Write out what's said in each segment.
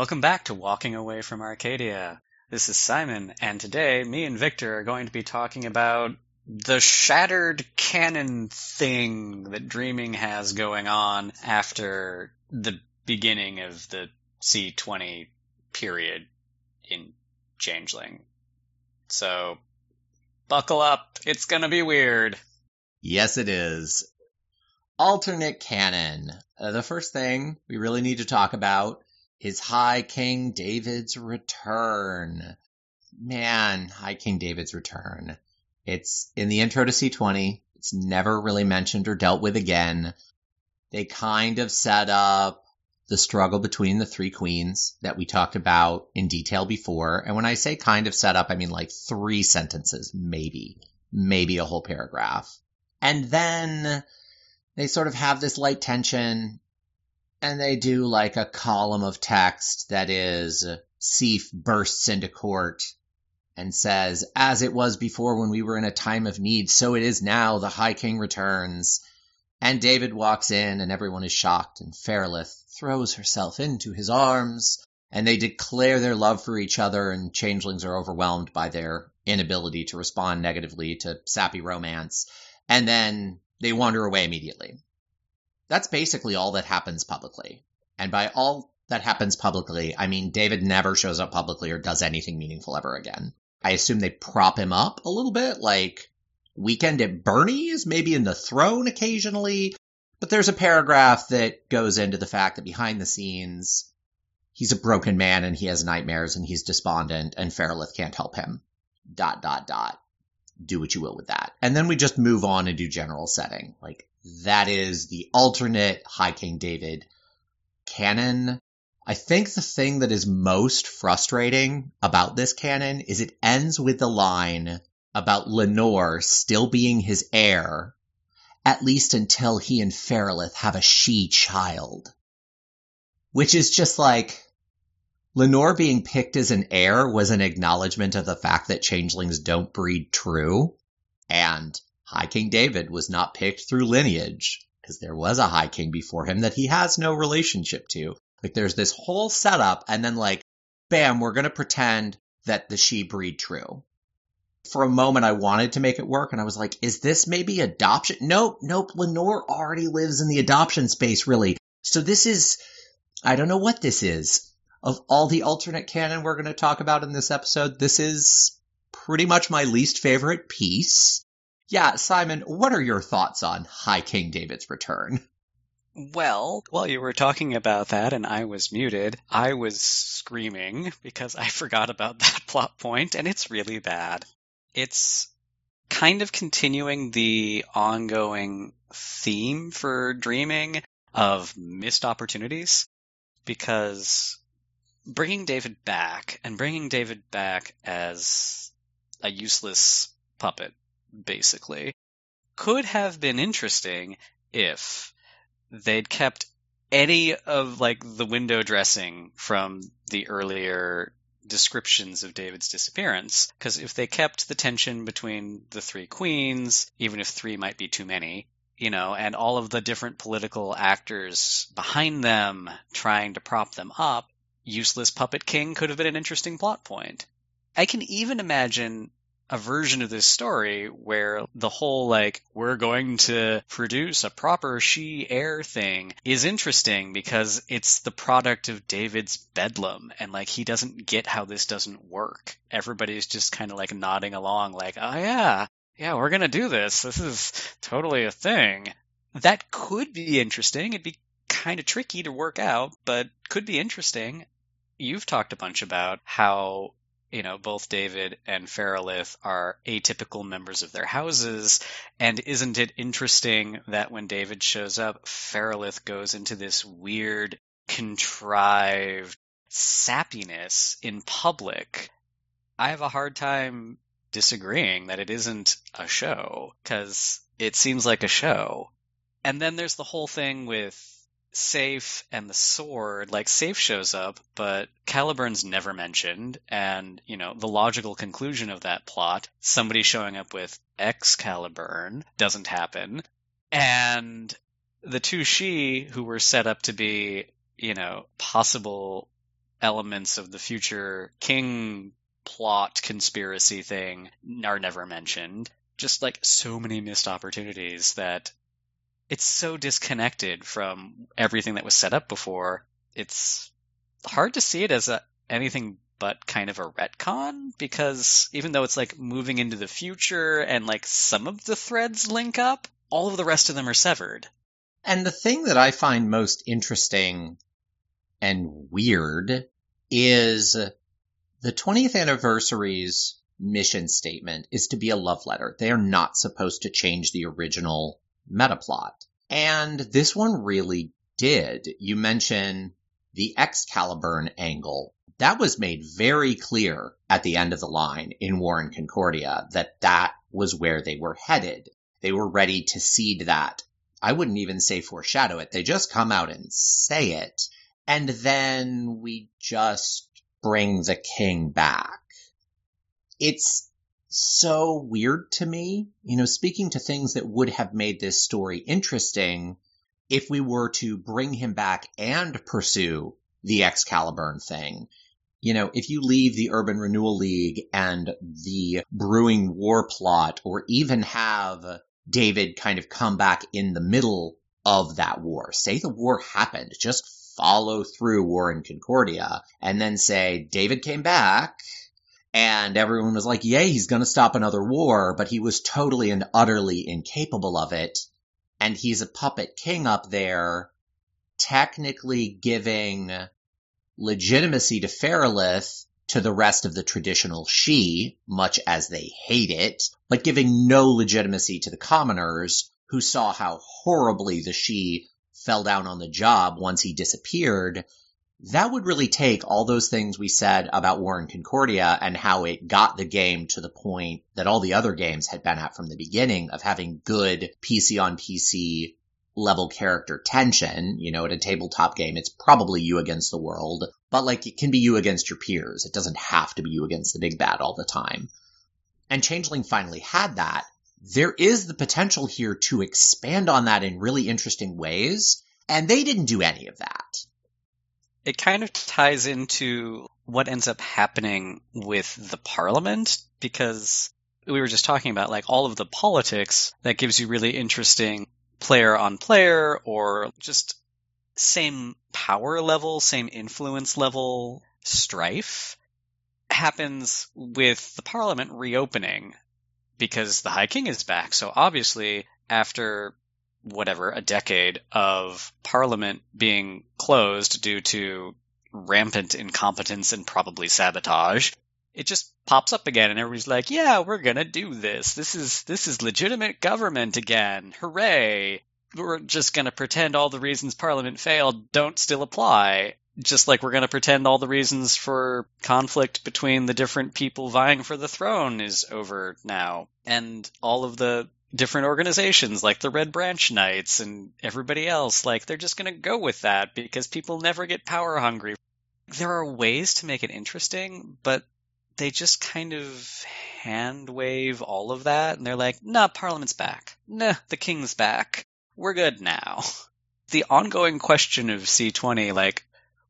Welcome back to Walking Away from Arcadia. This is Simon, and today me and Victor are going to be talking about the shattered canon thing that Dreaming has going on after the beginning of the C20 period in Changeling. So, buckle up, it's gonna be weird. Yes, it is. Alternate canon. Uh, the first thing we really need to talk about is High King David's return. Man, High King David's return. It's in the intro to C20. It's never really mentioned or dealt with again. They kind of set up the struggle between the three queens that we talked about in detail before. And when I say kind of set up, I mean like three sentences, maybe, maybe a whole paragraph. And then they sort of have this light tension and they do like a column of text that is uh, Sif bursts into court and says, As it was before when we were in a time of need, so it is now. The High King returns. And David walks in, and everyone is shocked, and Ferelith throws herself into his arms, and they declare their love for each other, and changelings are overwhelmed by their inability to respond negatively to sappy romance. And then they wander away immediately. That's basically all that happens publicly. And by all that happens publicly, I mean David never shows up publicly or does anything meaningful ever again. I assume they prop him up a little bit, like Weekend at Bernie's, maybe in the throne occasionally. But there's a paragraph that goes into the fact that behind the scenes, he's a broken man and he has nightmares and he's despondent and Ferelith can't help him. Dot, dot, dot. Do what you will with that. And then we just move on and do general setting. Like, that is the alternate High King David canon. I think the thing that is most frustrating about this canon is it ends with the line about Lenore still being his heir, at least until he and Ferelith have a sidhe child. Which is just like, Lenore being picked as an heir was an acknowledgement of the fact that changelings don't breed true, and High King David was not picked through lineage, because there was a High King before him that he has no relationship to. Like there's this whole setup, and then like, bam, we're gonna pretend that the sidhe breed true. For a moment, I wanted to make it work, and I was like, is this maybe adoption? Nope, nope, Lenore already lives in the adoption space, really. So this is, I don't know what this is. Of all the alternate canon we're gonna talk about in this episode, this is pretty much my least favorite piece. Yeah, Simon, what are your thoughts on High King David's return? Well, while you were talking about that and I was muted, I was screaming because I forgot about that plot point and it's really bad. It's kind of continuing the ongoing theme for dreaming of missed opportunities because bringing David back and bringing David back as a useless puppet basically, could have been interesting if they'd kept any of like the window dressing from the earlier descriptions of David's disappearance. Because if they kept the tension between the three queens, even if three might be too many, you know, and all of the different political actors behind them trying to prop them up, Useless Puppet King could have been an interesting plot point. I can even imagine a version of this story where the whole like we're going to produce a proper sidhe heir thing is interesting because it's the product of David's bedlam and like he doesn't get how this doesn't work. Everybody's just kind of like nodding along like, "Oh yeah, yeah, we're going to do this. This is totally a thing." That could be interesting. It'd be kind of tricky to work out, but could be interesting. You've talked a bunch about how you know, both David and Ferelith are atypical members of their houses. And isn't it interesting that when David shows up, Ferelith goes into this weird, contrived sappiness in public? I have a hard time disagreeing that it isn't a show, because it seems like a show. And then there's the whole thing with Sif and the sword, like Sif shows up, but Caliburn's never mentioned, and you know the logical conclusion of that plot, somebody showing up with Excalibur, doesn't happen, and the two sidhe who were set up to be, you know, possible elements of the future king plot conspiracy thing are never mentioned. Just like so many missed opportunities that it's so disconnected from everything that was set up before. It's hard to see it as a, anything but kind of a retcon because even though it's like moving into the future and like some of the threads link up, all of the rest of them are severed. And the thing that I find most interesting and weird is the 20th anniversary's mission statement is to be a love letter. They are not supposed to change the original metaplot. And this one really did. You mention the Excalibur angle. That was made very clear at the end of the line in War in Concordia that that was where they were headed. They were ready to seed that. I wouldn't even say foreshadow it. They just come out and say it. And then we just bring the king back. It's so weird to me, you know, speaking to things that would have made this story interesting if we were to bring him back and pursue the Excalibur thing. You know, if you leave the Urban Renewal League and the brewing war plot, or even have David kind of come back in the middle of that war, say the war happened, just follow through War in Concordia and then say, David came back and everyone was like, yay, he's going to stop another war, but he was totally and utterly incapable of it. And he's a puppet king up there, technically giving legitimacy to Ferelith to the rest of the traditional sidhe, much as they hate it, but giving no legitimacy to the commoners who saw how horribly the sidhe fell down on the job once he disappeared, that would really take all those things we said about War in Concordia and how it got the game to the point that all the other games had been at from the beginning of having good PC on PC level character tension. You know, at a tabletop game, it's probably you against the world, but like it can be you against your peers. It doesn't have to be you against the big bad all the time. And Changeling finally had that, there is the potential here to expand on that in really interesting ways, and they didn't do any of that. It kind of ties into what ends up happening with the parliament because we were just talking about like all of the politics that gives you really interesting player on player or just same power level, same influence level strife happens with the parliament reopening because the High King is back. So obviously, after whatever, a decade of Parliament being closed due to rampant incompetence and probably sabotage, it just pops up again and everybody's like, yeah, we're gonna do this. This is, this is legitimate government again. Hooray. We're just gonna pretend all the reasons Parliament failed don't still apply just like we're going to pretend all the reasons for conflict between the different people vying for the throne is over now. And all of the different organizations like the Red Branch Knights and everybody else, like they're just going to go with that because people never get power hungry. There are ways to make it interesting, but they just kind of hand wave all of that and they're like, nah, Parliament's back. Nah, the King's back. We're good now. The ongoing question of C20, like,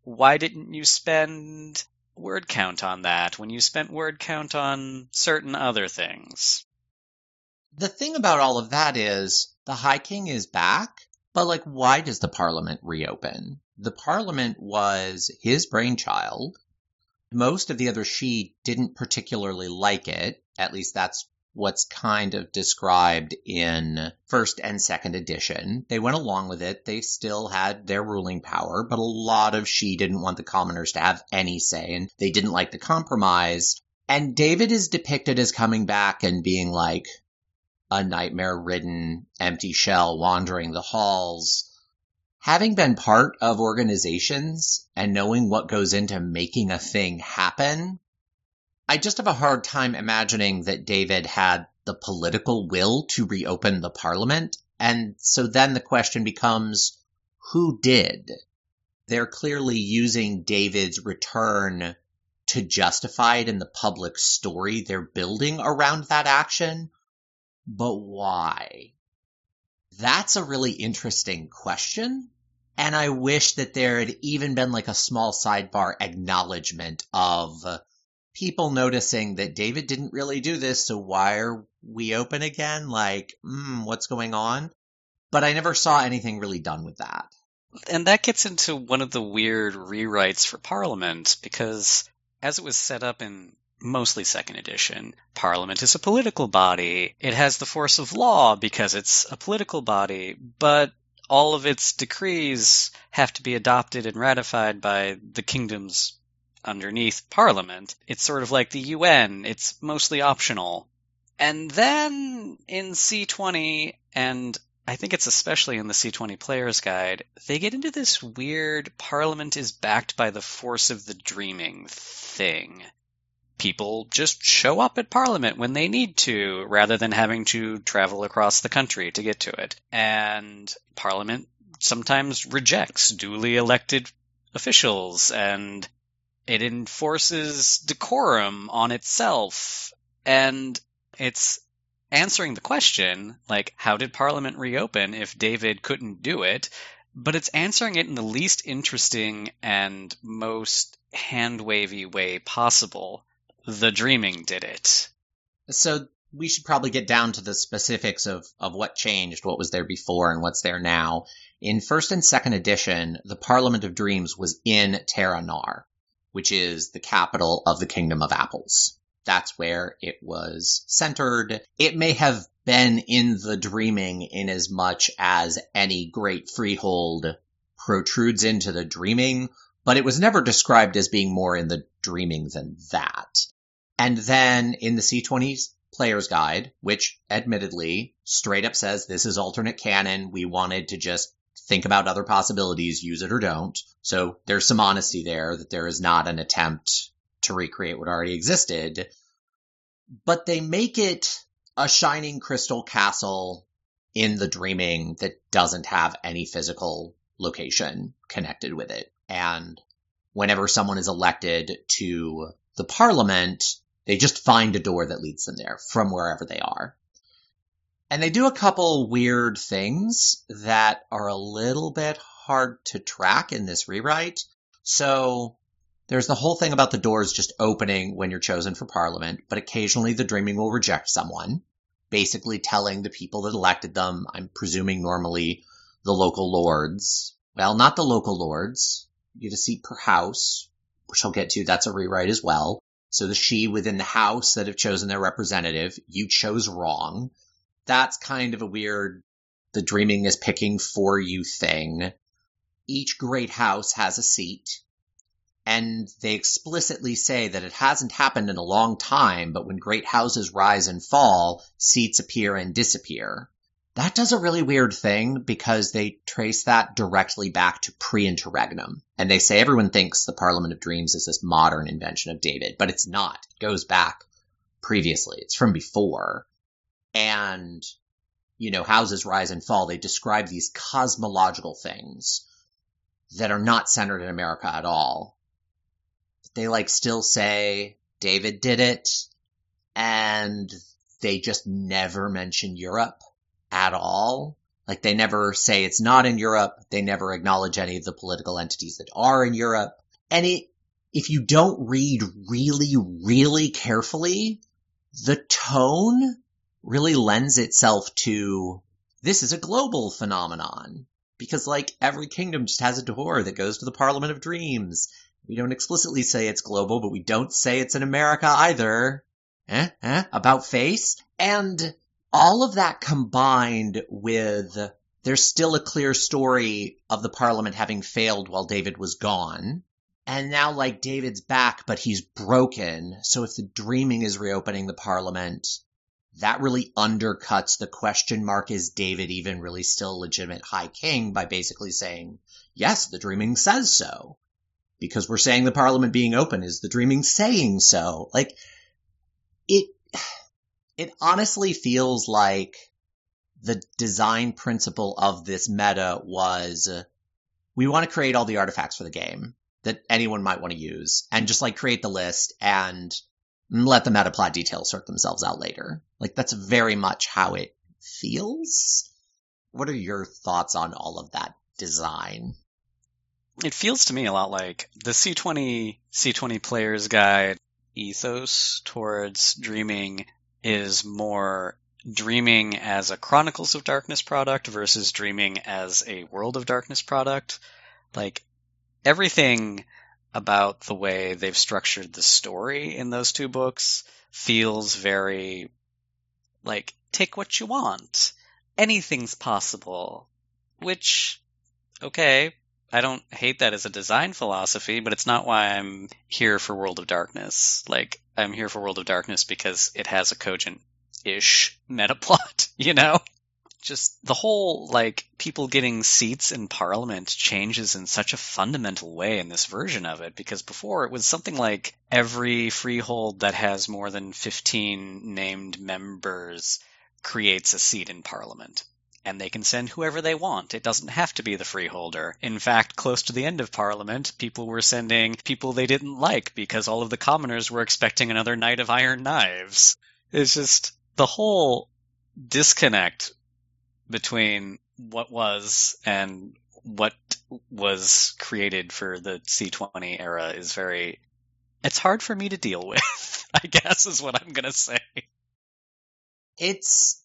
why didn't you spend word count on that when you spent word count on certain other things? The thing about all of that is the High King is back, but like, why does the Parliament reopen? The Parliament was his brainchild. Most of the other sidhe didn't particularly like it. At least that's what's kind of described in first and second edition. They went along with it. They still had their ruling power, but a lot of sidhe didn't want the commoners to have any say and they didn't like the compromise. And David is depicted as coming back and being like a nightmare ridden empty shell wandering the halls. Having been part of organizations and knowing what goes into making a thing happen, I just have a hard time imagining that David had the political will to reopen the parliament. And so then the question becomes, who did? They're clearly using David's return to justify it in the public story they're building around that action. But why? That's a really interesting question. And I wish that there had even been like a small sidebar acknowledgement of people noticing that David didn't really do this, so why are we open again? Like, mm, what's going on? But I never saw anything really done with that. And that gets into one of the weird rewrites for Parliament, because as it was set up in mostly second edition, Parliament is a political body. It has the force of law because it's a political body, but all of its decrees have to be adopted and ratified by the kingdoms underneath Parliament. It's sort of like the UN, it's mostly optional. And then in C20, and I think it's especially in the C20 Player's Guide, they get into this weird Parliament is backed by the force of the dreaming thing. People just show up at Parliament when they need to, rather than having to travel across the country to get to it. And Parliament sometimes rejects duly elected officials and it enforces decorum on itself. And it's answering the question, like, how did Parliament reopen if David couldn't do it? But it's answering it in the least interesting and most hand wavy way possible. The Dreaming did it. So we should probably get down to the specifics of, of what changed, what was there before, and what's there now. In first and second edition, the Parliament of Dreams was in Tara-Nar which is the capital of the Kingdom of Apples. That's where it was centered. It may have been in the dreaming in as much as any great freehold protrudes into the dreaming, but it was never described as being more in the dreaming than that. And then in the C20's player's guide, which admittedly straight up says this is alternate canon, we wanted to just think about other possibilities, use it or don't. So there's some honesty there that there is not an attempt to recreate what already existed. But they make it a shining crystal castle in the dreaming that doesn't have any physical location connected with it. And whenever someone is elected to the parliament, they just find a door that leads them there from wherever they are. And they do a couple weird things that are a little bit hard to track in this rewrite. So there's the whole thing about the doors just opening when you're chosen for parliament, but occasionally the dreaming will reject someone, basically telling the people that elected them, I'm presuming normally the local lords. Well, not the local lords. You get a seat per house, which I'll get to. That's a rewrite as well. So the sidhe within the house that have chosen their representative, you chose wrong that's kind of a weird the dreaming is picking for you thing. Each great house has a seat, and they explicitly say that it hasn't happened in a long time, but when great houses rise and fall, seats appear and disappear. That does a really weird thing because they trace that directly back to pre-interregnum. And they say everyone thinks the Parliament of Dreams is this modern invention of David, but it's not. It goes back previously. It's from before and you know houses rise and fall they describe these cosmological things that are not centered in america at all they like still say david did it and they just never mention europe at all like they never say it's not in europe they never acknowledge any of the political entities that are in europe and it if you don't read really really carefully the tone really lends itself to this is a global phenomenon. Because like every kingdom just has a door that goes to the Parliament of Dreams. We don't explicitly say it's global, but we don't say it's in America either. Eh? Eh? About face? And all of that combined with there's still a clear story of the Parliament having failed while David was gone. And now, like, David's back, but he's broken. So if the dreaming is reopening the Parliament, that really undercuts the question mark is David even really still legitimate high king by basically saying, yes, the dreaming says so. Because we're saying the parliament being open is the dreaming saying so. Like, it, it honestly feels like the design principle of this meta was uh, we want to create all the artifacts for the game that anyone might want to use and just like create the list and let the meta plot details sort themselves out later. Like that's very much how it feels. What are your thoughts on all of that design. It feels to me a lot like the C20 C20 player's guide ethos towards dreaming is more dreaming as a Chronicles of Darkness product versus dreaming as a World of Darkness product. Like everything about the way they've structured the story in those two books feels very like take what you want. Anything's possible. Which okay, I don't hate that as a design philosophy, but it's not why I'm here for World of Darkness. Like I'm here for World of Darkness because it has a cogent ish meta plot, you know? Just the whole, like, people getting seats in Parliament changes in such a fundamental way in this version of it, because before it was something like every freehold that has more than 15 named members creates a seat in Parliament and they can send whoever they want. It doesn't have to be the freeholder. In fact, close to the end of Parliament, people were sending people they didn't like because all of the commoners were expecting another Night of Iron Knives. It's just the whole disconnect between what was and what was created for the C20 era is very it's hard for me to deal with, I guess is what I'm going to say. It's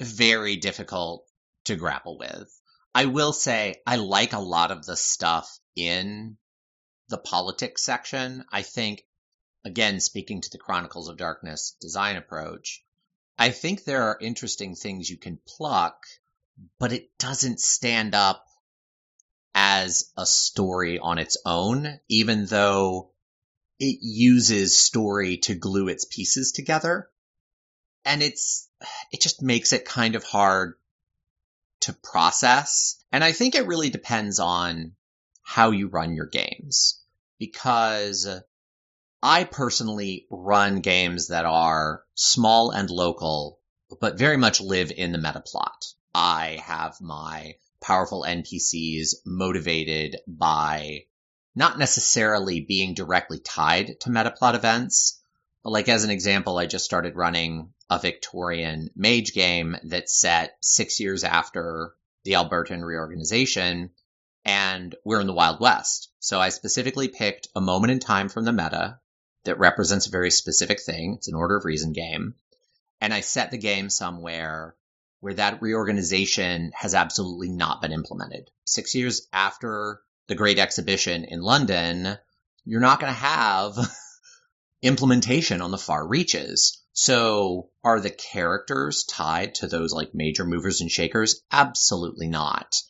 very difficult to grapple with. I will say I like a lot of the stuff in the politics section. I think, again, speaking to the Chronicles of Darkness design approach, I think there are interesting things you can pluck, but it doesn't stand up as a story on its own, even though it uses story to glue its pieces together. And it's, it just makes it kind of hard to process. And I think it really depends on how you run your games because I personally run games that are small and local, but very much live in the meta plot. I have my powerful NPCs motivated by not necessarily being directly tied to meta plot events. Like as an example, I just started running a Victorian mage game that's set six years after the Albertan reorganization, and we're in the Wild West. So I specifically picked a moment in time from the meta that represents a very specific thing. It's an order of reason game. And I set the game somewhere where that reorganization has absolutely not been implemented. Six years after the Great Exhibition in London, you're not going to have implementation on the far reaches. So are the characters tied to those like major movers and shakers? Absolutely not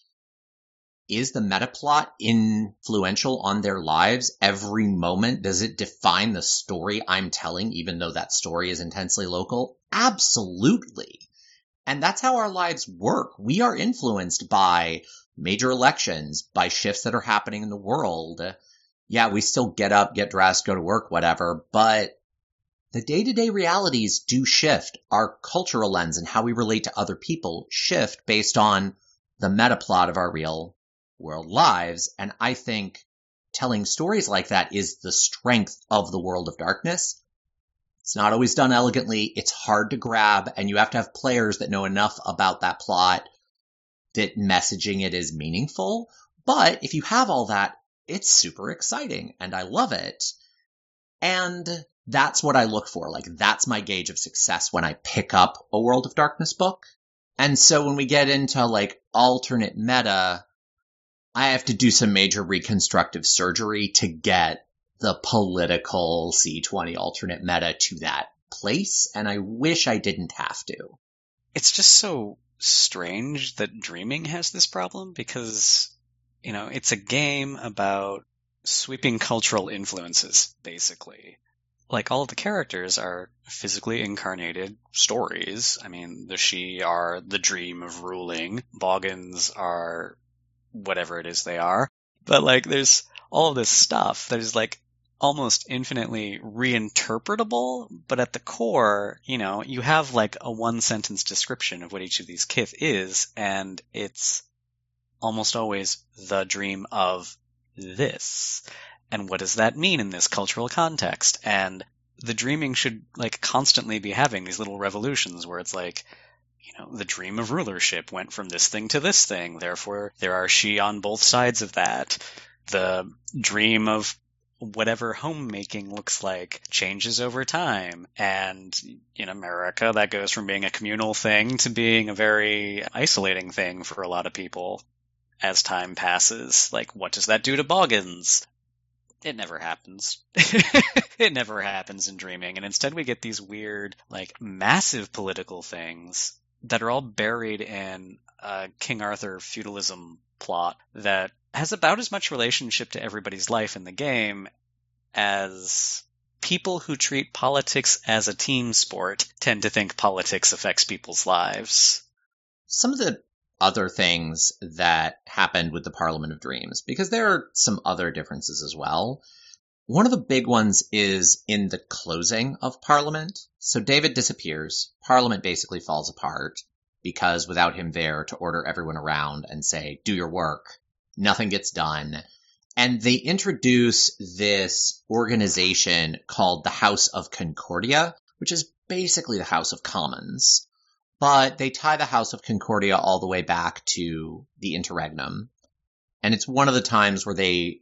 is the meta plot influential on their lives every moment? Does it define the story I'm telling, even though that story is intensely local? Absolutely. And that's how our lives work. We are influenced by major elections, by shifts that are happening in the world. Yeah, we still get up, get dressed, go to work, whatever, but the day to day realities do shift. Our cultural lens and how we relate to other people shift based on the meta plot of our real world lives. And I think telling stories like that is the strength of the world of darkness. It's not always done elegantly. It's hard to grab and you have to have players that know enough about that plot that messaging it is meaningful. But if you have all that, it's super exciting and I love it. And that's what I look for. Like that's my gauge of success when I pick up a World of Darkness book. And so when we get into like alternate meta, I have to do some major reconstructive surgery to get the political C20 alternate meta to that place, and I wish I didn't have to. It's just so strange that Dreaming has this problem because, you know, it's a game about sweeping cultural influences, basically. Like all of the characters are physically incarnated stories. I mean, the Sidhe are the dream of ruling. Boggans are whatever it is they are. But like there's all of this stuff that is like almost infinitely reinterpretable, but at the core, you know, you have like a one sentence description of what each of these kith is, and it's almost always the dream of this. And what does that mean in this cultural context? And the dreaming should like constantly be having these little revolutions where it's like, you know, the dream of rulership went from this thing to this thing. Therefore, there are sidhe on both sides of that. The dream of whatever homemaking looks like changes over time. And in America, that goes from being a communal thing to being a very isolating thing for a lot of people as time passes. Like, what does that do to Boggans? It never happens. it never happens in dreaming. And instead we get these weird, like, massive political things that are all buried in a King Arthur feudalism plot that has about as much relationship to everybody's life in the game as people who treat politics as a team sport tend to think politics affects people's lives. Some of the other things that happened with the Parliament of Dreams, because there are some other differences as well. One of the big ones is in the closing of Parliament. So David disappears. Parliament basically falls apart because without him there to order everyone around and say, do your work, nothing gets done. And they introduce this organization called the House of Concordia, which is basically the House of Commons but they tie the House of Concordia all the way back to the interregnum. And it's one of the times where they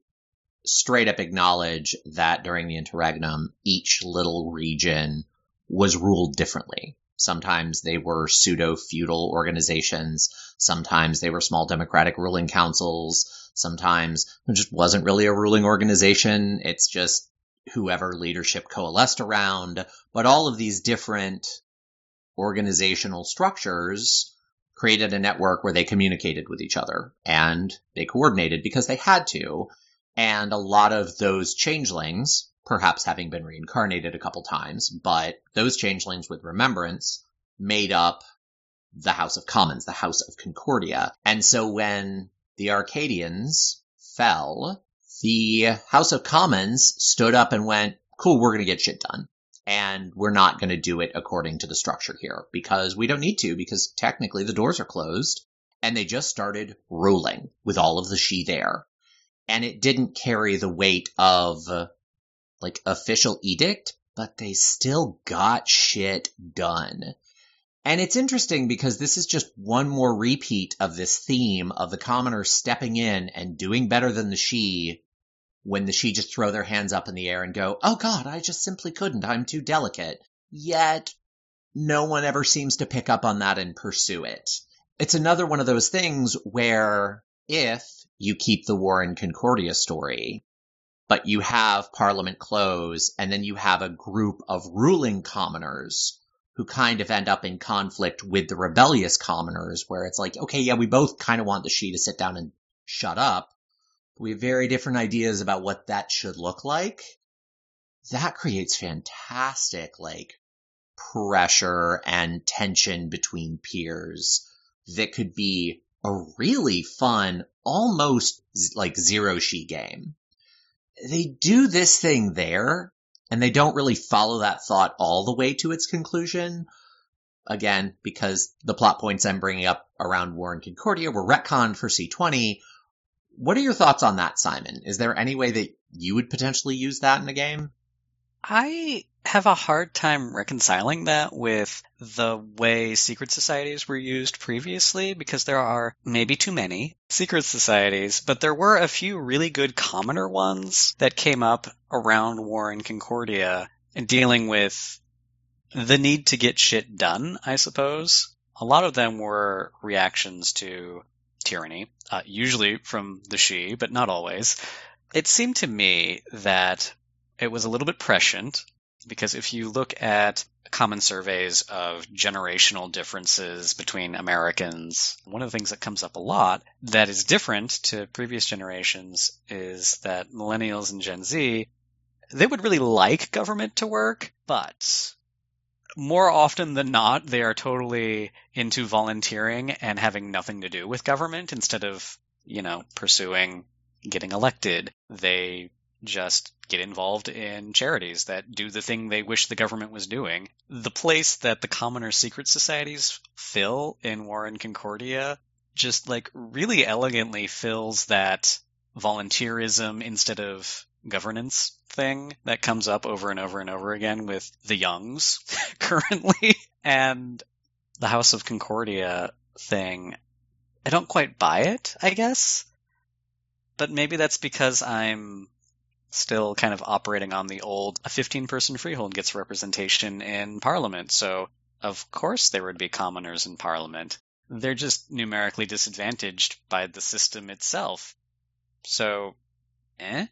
straight up acknowledge that during the interregnum, each little region was ruled differently. Sometimes they were pseudo feudal organizations. Sometimes they were small democratic ruling councils. Sometimes it just wasn't really a ruling organization. It's just whoever leadership coalesced around. But all of these different organizational structures created a network where they communicated with each other and they coordinated because they had to. And a lot of those changelings, perhaps having been reincarnated a couple times, but those changelings with remembrance made up the House of Commons, the House of Concordia. And so when the Arcadians fell, the House of Commons stood up and went, cool, we're going to get shit done and we're not going to do it according to the structure here because we don't need to because technically the doors are closed and they just started ruling with all of the sidhe there. And it didn't carry the weight of like official edict, but they still got shit done. And it's interesting because this is just one more repeat of this theme of the commoner stepping in and doing better than the sidhe when the sidhe just throw their hands up in the air and go, Oh God, I just simply couldn't. I'm too delicate. Yet no one ever seems to pick up on that and pursue it. It's another one of those things where if you keep the War in Concordia story, but you have Parliament close and then you have a group of ruling commoners who kind of end up in conflict with the rebellious commoners where it's like, okay, yeah, we both kind of want the sidhe to sit down and shut up we have very different ideas about what that should look like. That creates fantastic, like, pressure and tension between peers that could be a really fun, almost like zero sidhe game. They do this thing there, and they don't really follow that thought all the way to its conclusion. Again, because the plot points I'm bringing up around War in Concordia were retconned for C20, what are your thoughts on that, Simon? Is there any way that you would potentially use that in a game? I have a hard time reconciling that with the way secret societies were used previously because there are maybe too many secret societies, but there were a few really good commoner ones that came up around War in Concordia and dealing with the need to get shit done, I suppose. A lot of them were reactions to tyranny, uh, usually from the sidhe, but not always. It seemed to me that it was a little bit prescient because if you look at common surveys of generational differences between Americans, one of the things that comes up a lot that is different to previous generations is that millennials and Gen Z, they would really like government to work, but more often than not, they are totally into volunteering and having nothing to do with government instead of, you know, pursuing getting elected. They just get involved in charities that do the thing they wish the government was doing. The place that the commoner secret societies fill in War in Concordia just like really elegantly fills that volunteerism instead of governance thing that comes up over and over and over again with the Youngs currently. And the House of Concordia thing, I don't quite buy it, I guess. But maybe that's because I'm still kind of operating on the old a 15 person freehold gets representation in parliament, so of course there would be commoners in parliament. They're just numerically disadvantaged by the system itself. So, eh?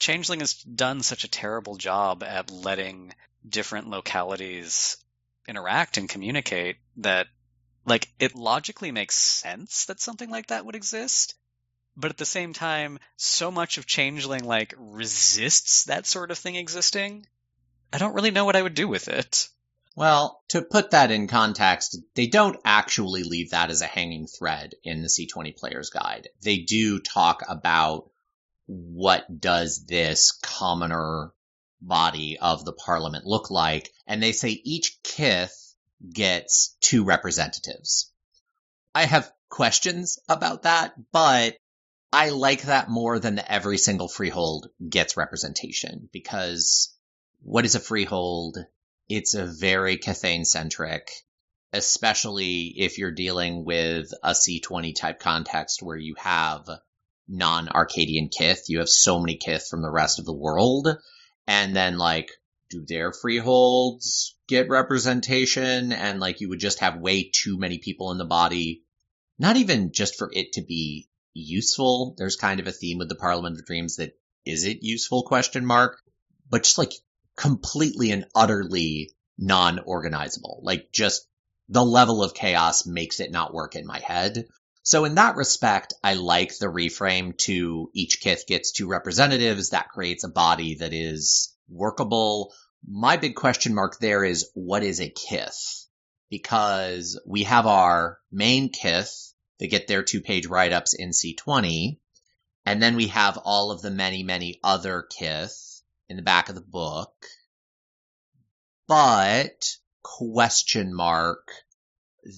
Changeling has done such a terrible job at letting different localities interact and communicate that like it logically makes sense that something like that would exist but at the same time so much of changeling like resists that sort of thing existing i don't really know what i would do with it. Well to put that in context they don't actually leave that as a hanging thread in the c20 players guide. They do talk about what does this commoner body of the parliament look like and they say each kith gets two representatives i have questions about that but I like that more than the every single freehold gets representation because what is a freehold? It's a very Kithain centric, especially if you're dealing with a C20 type context where you have non Arcadian kith. You have so many kith from the rest of the world. And then, like, do their freeholds get representation? And, like, you would just have way too many people in the body. Not even just for it to be useful. There's kind of a theme with the Parliament of Dreams that is it useful question mark, but just like completely and utterly non-organizable. Like just the level of chaos makes it not work in my head. So in that respect, I like the reframe to each kith gets two representatives. That creates a body that is workable. My big question mark there is what is a kith? Because we have our main kith that get their two page write ups in C20. And then we have all of the many, many other kith in the back of the book. But, question mark,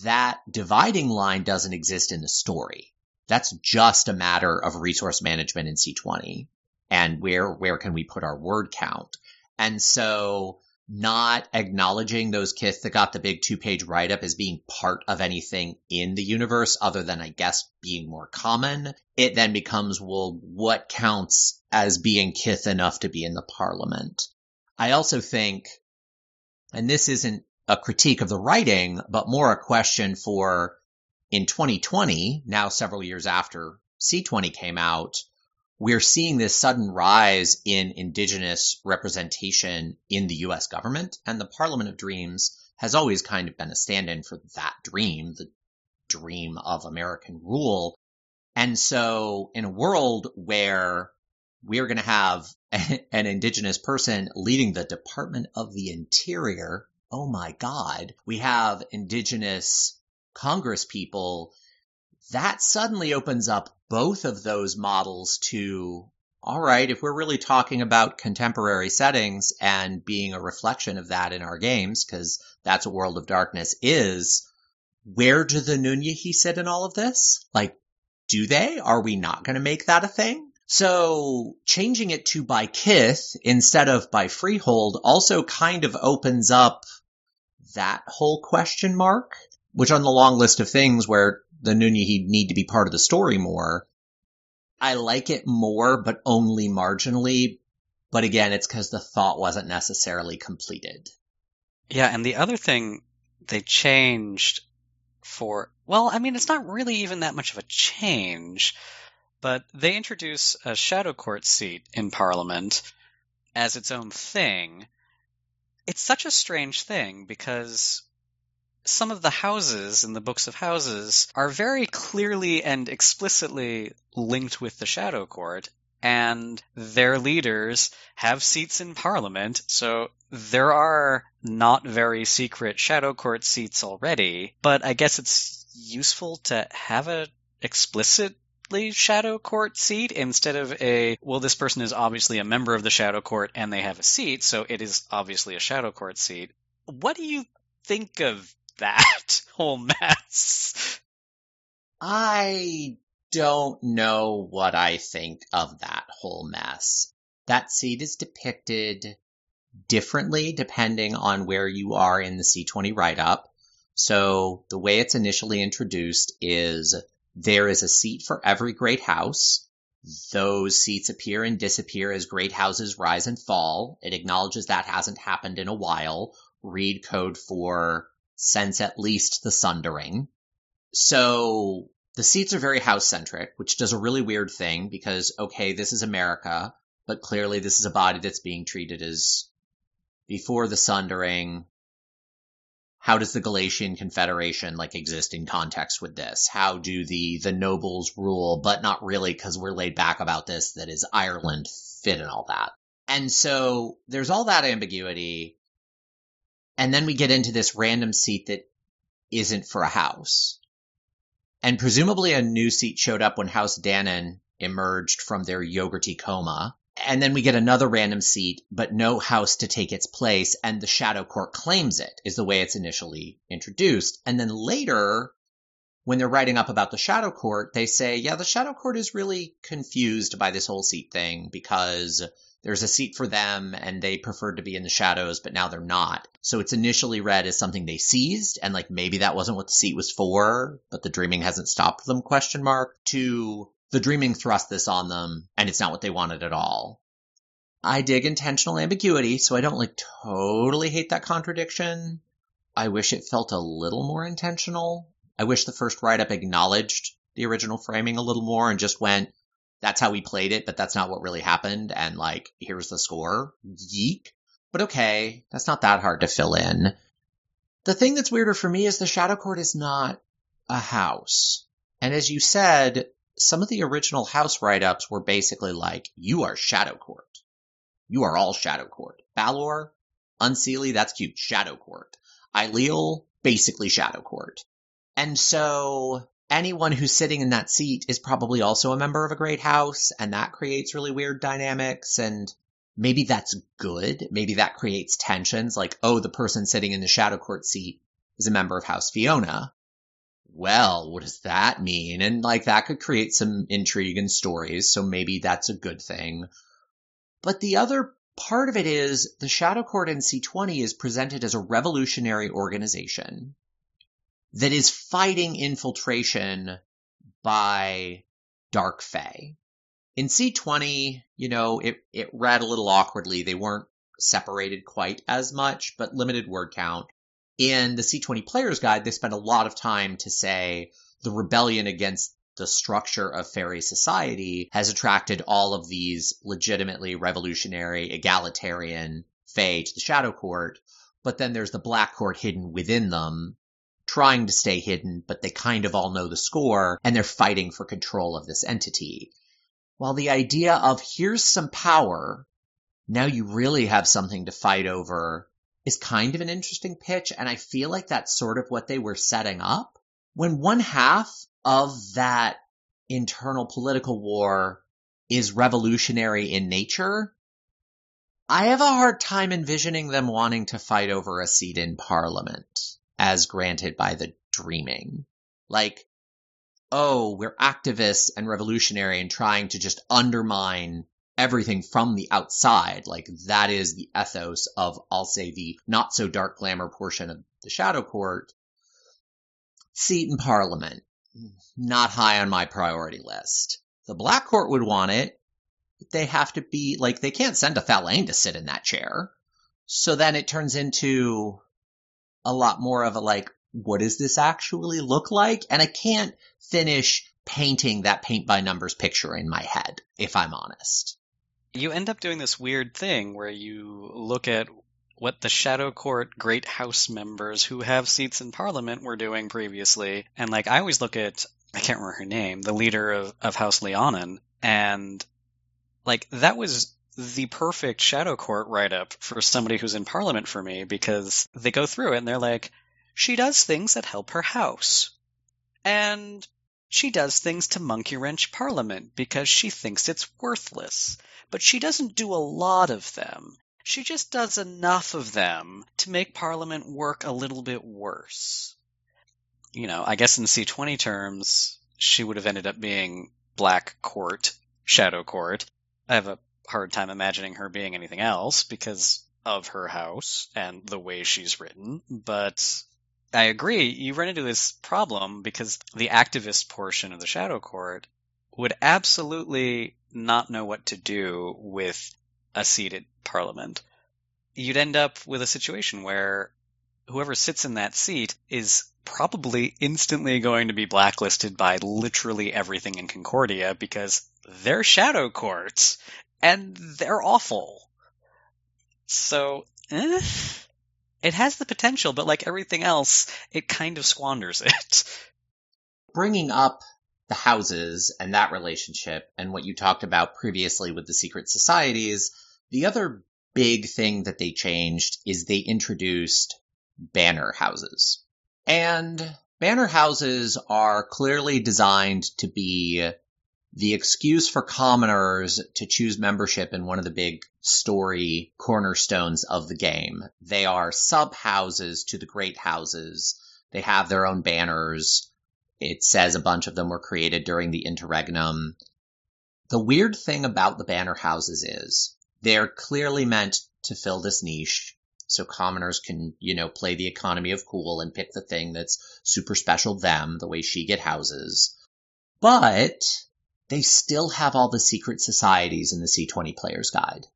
that dividing line doesn't exist in the story. That's just a matter of resource management in C20 and where, where can we put our word count? And so not acknowledging those kith that got the big two page write up as being part of anything in the universe other than, I guess, being more common, it then becomes, well, what counts as being kith enough to be in the parliament? I also think, and this isn't a critique of the writing, but more a question for in 2020, now several years after C20 came out, we're seeing this sudden rise in indigenous representation in the US government, and the Parliament of Dreams has always kind of been a stand in for that dream, the dream of American rule. And so, in a world where we're going to have an indigenous person leading the Department of the Interior, oh my God, we have indigenous Congress people that suddenly opens up both of those models to all right, if we're really talking about contemporary settings and being a reflection of that in our games, because that's what World of Darkness is, where do the Nunnehi sit in all of this? Like, do they? Are we not going to make that a thing? So changing it to by kith instead of by freehold also kind of opens up that whole question mark, which on the long list of things where the Nunnehi need to be part of the story more. I like it more, but only marginally. But again, it's because the thought wasn't necessarily completed. Yeah, and the other thing they changed for, well, I mean, it's not really even that much of a change, but they introduce a shadow court seat in Parliament as its own thing. It's such a strange thing because some of the houses in the books of houses are very clearly and explicitly linked with the Shadow Court, and their leaders have seats in Parliament, so there are not very secret Shadow Court seats already, but I guess it's useful to have a Shadow Court seat instead of a, well, this person is obviously a member of the Shadow Court and they have a seat, so it is obviously a Shadow Court seat. What do you think of that whole mess. I don't know what I think of that whole mess. That seat is depicted differently depending on where you are in the C20 write up. So the way it's initially introduced is there is a seat for every great house. Those seats appear and disappear as great houses rise and fall. It acknowledges that hasn't happened in a while. Read code for since at least the Sundering. So the seats are very house centric, which does a really weird thing because, okay, this is America, but clearly this is a body that's being treated as before the Sundering. How does the Galatian Confederation like exist in context with this? How do the the nobles rule, but not really because we're laid back about this that is Ireland fit and all that. And so there's all that ambiguity. And then we get into this random seat that isn't for a house. And presumably a new seat showed up when House Dannon emerged from their yogurty coma. And then we get another random seat, but no house to take its place, and the Shadow Court claims it, is the way it's initially introduced. And then later, when they're writing up about the Shadow Court, they say, yeah, the Shadow Court is really confused by this whole seat thing because there's a seat for them and they preferred to be in the shadows, but now they're not. So it's initially read as something they seized and like maybe that wasn't what the seat was for, but the dreaming hasn't stopped them question mark to the dreaming thrust this on them and it's not what they wanted at all. I dig intentional ambiguity, so I don't like totally hate that contradiction. I wish it felt a little more intentional. I wish the first write up acknowledged the original framing a little more and just went, that's how we played it, but that's not what really happened. And like, here's the score. Yeek. But okay, that's not that hard to fill in. The thing that's weirder for me is the Shadow Court is not a house. And as you said, some of the original house write-ups were basically like, you are Shadow Court. You are all Shadow Court. Balor, Unseelie, that's cute. Shadow Court. Ailill, basically Shadow Court. And so anyone who's sitting in that seat is probably also a member of a great house, and that creates really weird dynamics. And maybe that's good. Maybe that creates tensions, like, oh, the person sitting in the Shadow Court seat is a member of House Fiona. Well, what does that mean? And like that could create some intrigue and stories, so maybe that's a good thing. But the other part of it is the Shadow Court in C20 is presented as a revolutionary organization that is fighting infiltration by Dark Fae. In C20, you know, it, it read a little awkwardly. They weren't separated quite as much, but limited word count. In the C20 Player's Guide, they spend a lot of time to say the rebellion against the structure of fairy society has attracted all of these legitimately revolutionary, egalitarian Fae to the Shadow Court, but then there's the Black Court hidden within them trying to stay hidden, but they kind of all know the score and they're fighting for control of this entity. While the idea of here's some power, now you really have something to fight over is kind of an interesting pitch. And I feel like that's sort of what they were setting up. When one half of that internal political war is revolutionary in nature, I have a hard time envisioning them wanting to fight over a seat in parliament as granted by the dreaming. Like, oh, we're activists and revolutionary and trying to just undermine everything from the outside. Like, that is the ethos of, I'll say, the not so dark glamour portion of the Shadow Court. Seat in Parliament, not high on my priority list. The Black Court would want it. They have to be, like, they can't send a Thallain to sit in that chair. So then it turns into a lot more of a like, what does this actually look like? And I can't finish painting that paint by numbers picture in my head, if I'm honest. You end up doing this weird thing where you look at what the Shadow Court Great House members who have seats in Parliament were doing previously. And like, I always look at, I can't remember her name, the leader of, of House Leanhaun, and like, that was the perfect Shadow Court write up for somebody who's in Parliament for me because they go through it and they're like, she does things that help her house. And she does things to monkey wrench Parliament because she thinks it's worthless. But she doesn't do a lot of them. She just does enough of them to make Parliament work a little bit worse. You know, I guess in C20 terms, she would have ended up being Black Court, Shadow Court. I have a hard time imagining her being anything else because of her house and the way she's written, but I agree. You run into this problem because the activist portion of the Shadow Court would absolutely not know what to do with a seated parliament. You'd end up with a situation where whoever sits in that seat is probably instantly going to be blacklisted by literally everything in Concordia because they're shadow courts and they're awful. So, eh, it has the potential, but like everything else, it kind of squanders it. Bringing up the houses and that relationship and what you talked about previously with the secret societies, the other big thing that they changed is they introduced banner houses. And banner houses are clearly designed to be the excuse for commoners to choose membership in one of the big story cornerstones of the game. They are sub houses to the great houses. They have their own banners. It says a bunch of them were created during the interregnum. The weird thing about the banner houses is they're clearly meant to fill this niche so commoners can, you know, play the economy of cool and pick the thing that's super special them, the way Sidhe get houses. But they still have all the secret societies in the C20 player's guide.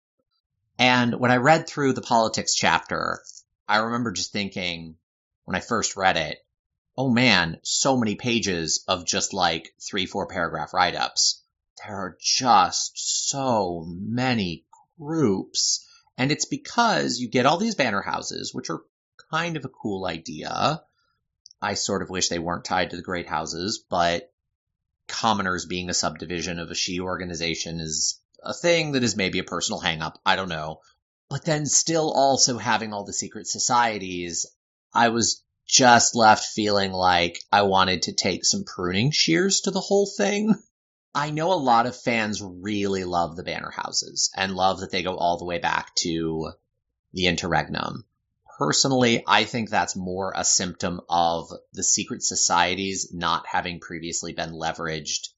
And when I read through the politics chapter, I remember just thinking when I first read it, oh man, so many pages of just like three, four paragraph write ups. There are just so many groups and it's because you get all these banner houses, which are kind of a cool idea. I sort of wish they weren't tied to the great houses, but commoners being a subdivision of a Sidhe organization is a thing that is maybe a personal hangup. I don't know. But then still also having all the secret societies, I was just left feeling like I wanted to take some pruning shears to the whole thing. I know a lot of fans really love the banner houses and love that they go all the way back to the interregnum. Personally, I think that's more a symptom of the secret societies not having previously been leveraged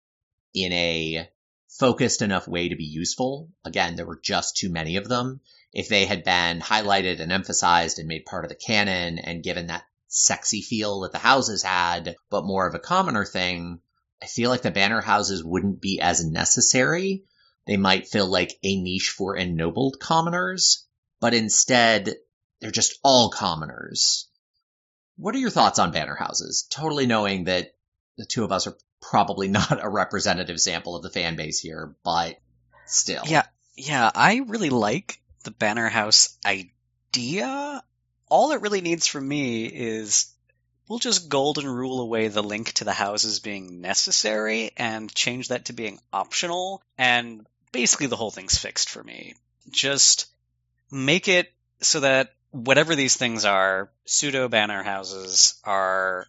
in a focused enough way to be useful. Again, there were just too many of them. If they had been highlighted and emphasized and made part of the canon and given that sexy feel that the houses had, but more of a commoner thing, I feel like the banner houses wouldn't be as necessary. They might fill like a niche for ennobled commoners, but instead they're just all commoners. What are your thoughts on banner houses? Totally knowing that the two of us are probably not a representative sample of the fan base here, but still. Yeah, yeah, I really like the banner house idea. All it really needs from me is we'll just golden rule away the link to the houses being necessary and change that to being optional. And basically, the whole thing's fixed for me. Just make it so that whatever these things are, pseudo banner houses are.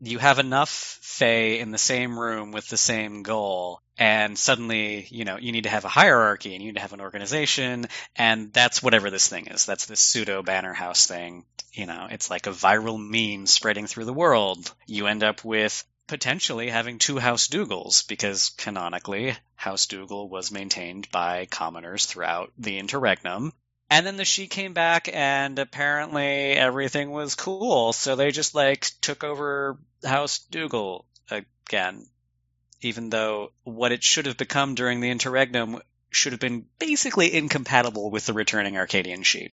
You have enough Fae in the same room with the same goal, and suddenly, you know, you need to have a hierarchy and you need to have an organization, and that's whatever this thing is. That's this pseudo banner house thing you know, it's like a viral meme spreading through the world. You end up with potentially having two House Dougals, because canonically, House Dougal was maintained by commoners throughout the interregnum. And then the Sidhe came back, and apparently everything was cool, so they just like took over House Dougal again. Even though what it should have become during the interregnum should have been basically incompatible with the returning Arcadian Sidhe.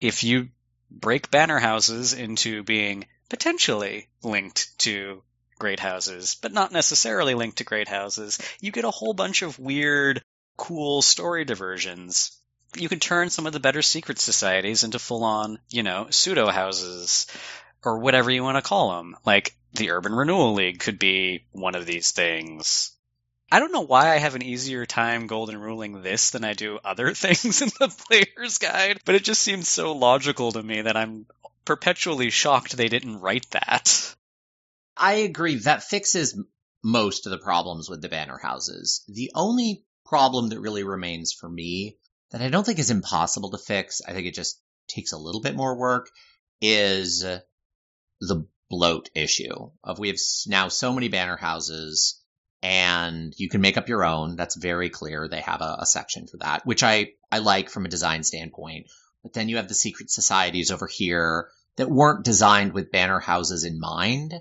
If you break banner houses into being potentially linked to great houses, but not necessarily linked to great houses, you get a whole bunch of weird, cool story diversions. You could turn some of the better secret societies into full on, you know, pseudo houses, or whatever you want to call them. Like, the Urban Renewal League could be one of these things. I don't know why I have an easier time golden ruling this than I do other things in the player's guide, but it just seems so logical to me that I'm perpetually shocked they didn't write that. I agree. That fixes most of the problems with the banner houses. The only problem that really remains for me that I don't think is impossible to fix, I think it just takes a little bit more work, is the bloat issue of we have now so many banner houses and you can make up your own. That's very clear. They have a, a, section for that, which I, I like from a design standpoint. But then you have the secret societies over here that weren't designed with banner houses in mind.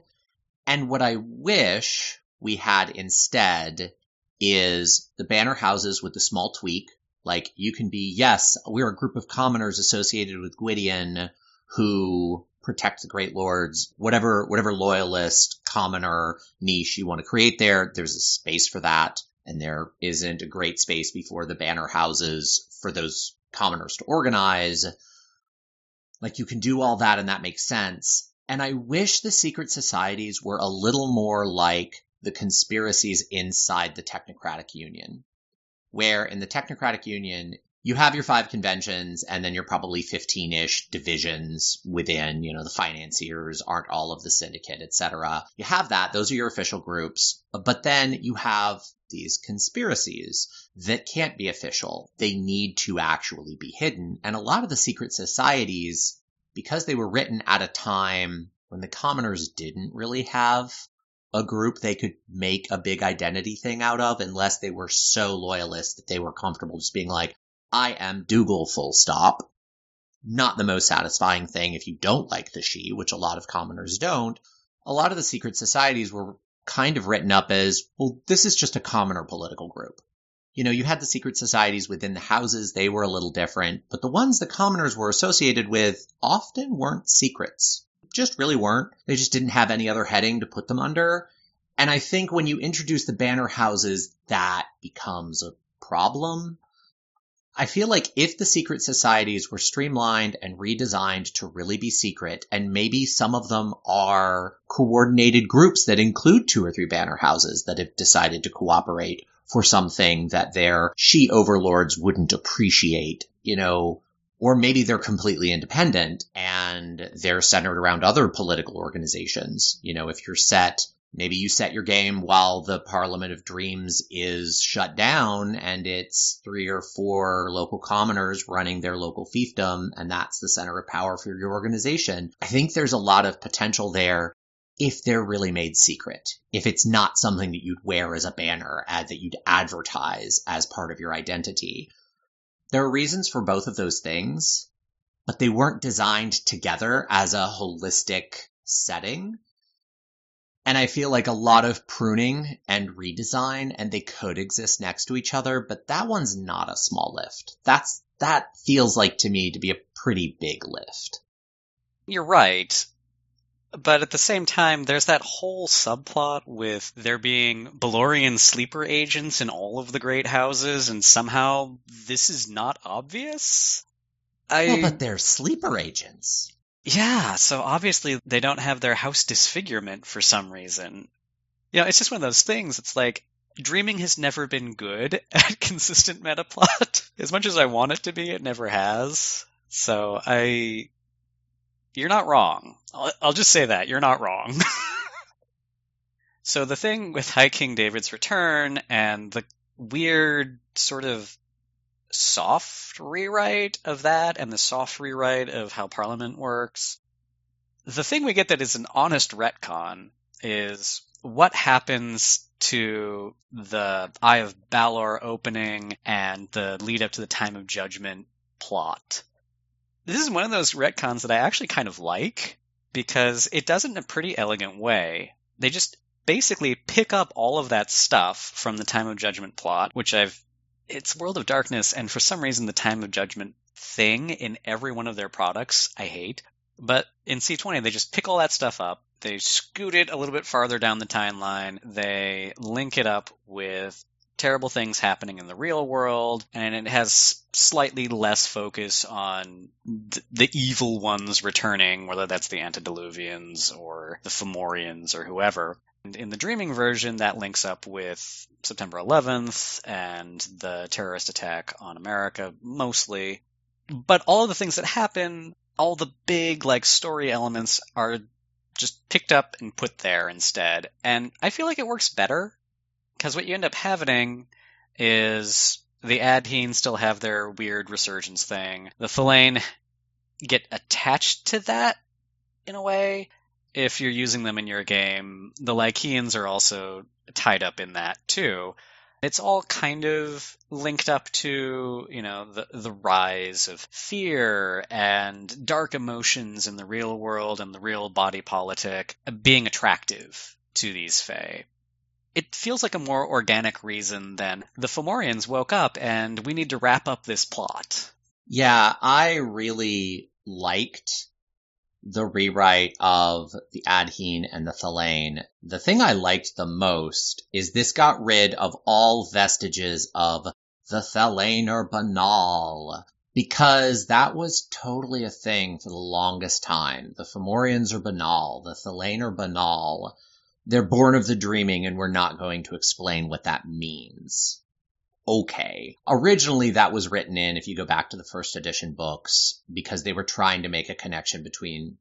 And what I wish we had instead is the banner houses with the small tweak. Like you can be, yes, we're a group of commoners associated with Gwydion who protect the Great Lords, whatever, whatever loyalist, commoner niche you want to create there, there's a space for that. And there isn't a great space before the banner houses for those commoners to organize. Like you can do all that and that makes sense. And I wish the secret societies were a little more like the conspiracies inside the Technocratic Union, where in the Technocratic Union, you have your five conventions and then you're probably 15-ish divisions within, you know, the financiers aren't all of the syndicate, etc. You have that. Those are your official groups. But then you have these conspiracies that can't be official. They need to actually be hidden. And a lot of the secret societies, because they were written at a time when the commoners didn't really have a group they could make a big identity thing out of unless they were so loyalist that they were comfortable just being like, I am Dougal full stop. Not the most satisfying thing if you don't like the Sidhe, which a lot of commoners don't. A lot of the secret societies were kind of written up as, well, this is just a commoner political group. You know, you had the secret societies within the houses, they were a little different, but the ones the commoners were associated with often weren't secrets. Just really weren't. They just didn't have any other heading to put them under. And I think when you introduce the banner houses, that becomes a problem I feel like if the secret societies were streamlined and redesigned to really be secret, and maybe some of them are coordinated groups that include two or three banner houses that have decided to cooperate for something that their Sidhe overlords wouldn't appreciate, you know, or maybe they're completely independent and they're centered around other political organizations. You know, if you're set Maybe you set your game while the Parliament of Dreams is shut down and it's three or four local commoners running their local fiefdom, and that's the center of power for your organization. I think there's a lot of potential there if they're really made secret. If it's not something that you'd wear as a banner, ad, that you'd advertise as part of your identity. There are reasons for both of those things, but they weren't designed together as a holistic setting. And I feel like a lot of pruning and redesign and they could exist next to each other, but that one's not a small lift. That's, that feels like to me to be a pretty big lift. You're right. But at the same time, there's that whole subplot with there being Balorian sleeper agents in all of the great houses, and somehow this is not obvious? I... Well, but they're sleeper agents. Yeah, so obviously they don't have their house disfigurement for some reason. You know, it's just one of those things. It's like dreaming has never been good at consistent meta plot. As much as I want it to be, it never has. So I, you're not wrong. I'll, I'll just say that you're not wrong. so the thing with High King David's return and the weird sort of soft rewrite of that and the soft rewrite of how Parliament works. The thing we get that is an honest retcon is what happens to the Eye of Balor opening and the lead up to the Time of Judgment plot. This is one of those retcons that I actually kind of like because it does it in a pretty elegant way. They just basically pick up all of that stuff from the Time of Judgment plot, which I've it's World of Darkness, and for some reason, the Time of Judgment thing in every one of their products, I hate. But in C20, they just pick all that stuff up. They scoot it a little bit farther down the timeline. They link it up with terrible things happening in the real world, and it has slightly less focus on th- the evil ones returning, whether that's the antediluvians or the Fomorians or whoever. In the Dreaming version, that links up with September 11th and the terrorist attack on America, mostly. But all of the things that happen, all the big, like, story elements are just picked up and put there instead. And I feel like it works better, because what you end up having is the Adhene still have their weird resurgence thing. The Thallain get attached to that in a way, if you're using them in your game, the Lycaeans are also tied up in that too. It's all kind of linked up to, you know, the, the rise of fear and dark emotions in the real world and the real body politic being attractive to these Fae. It feels like a more organic reason than the Fomorians woke up and we need to wrap up this plot. Yeah, I really liked the rewrite of the Adhene and the Thallain, the thing I liked the most is this got rid of all vestiges of the Thallain or Banal, because that was totally a thing for the longest time. The Fomorians are banal, the Thallain are banal. They're born of the dreaming, and we're not going to explain what that means. Okay. Originally, that was written in, if you go back to the first edition books, because they were trying to make a connection between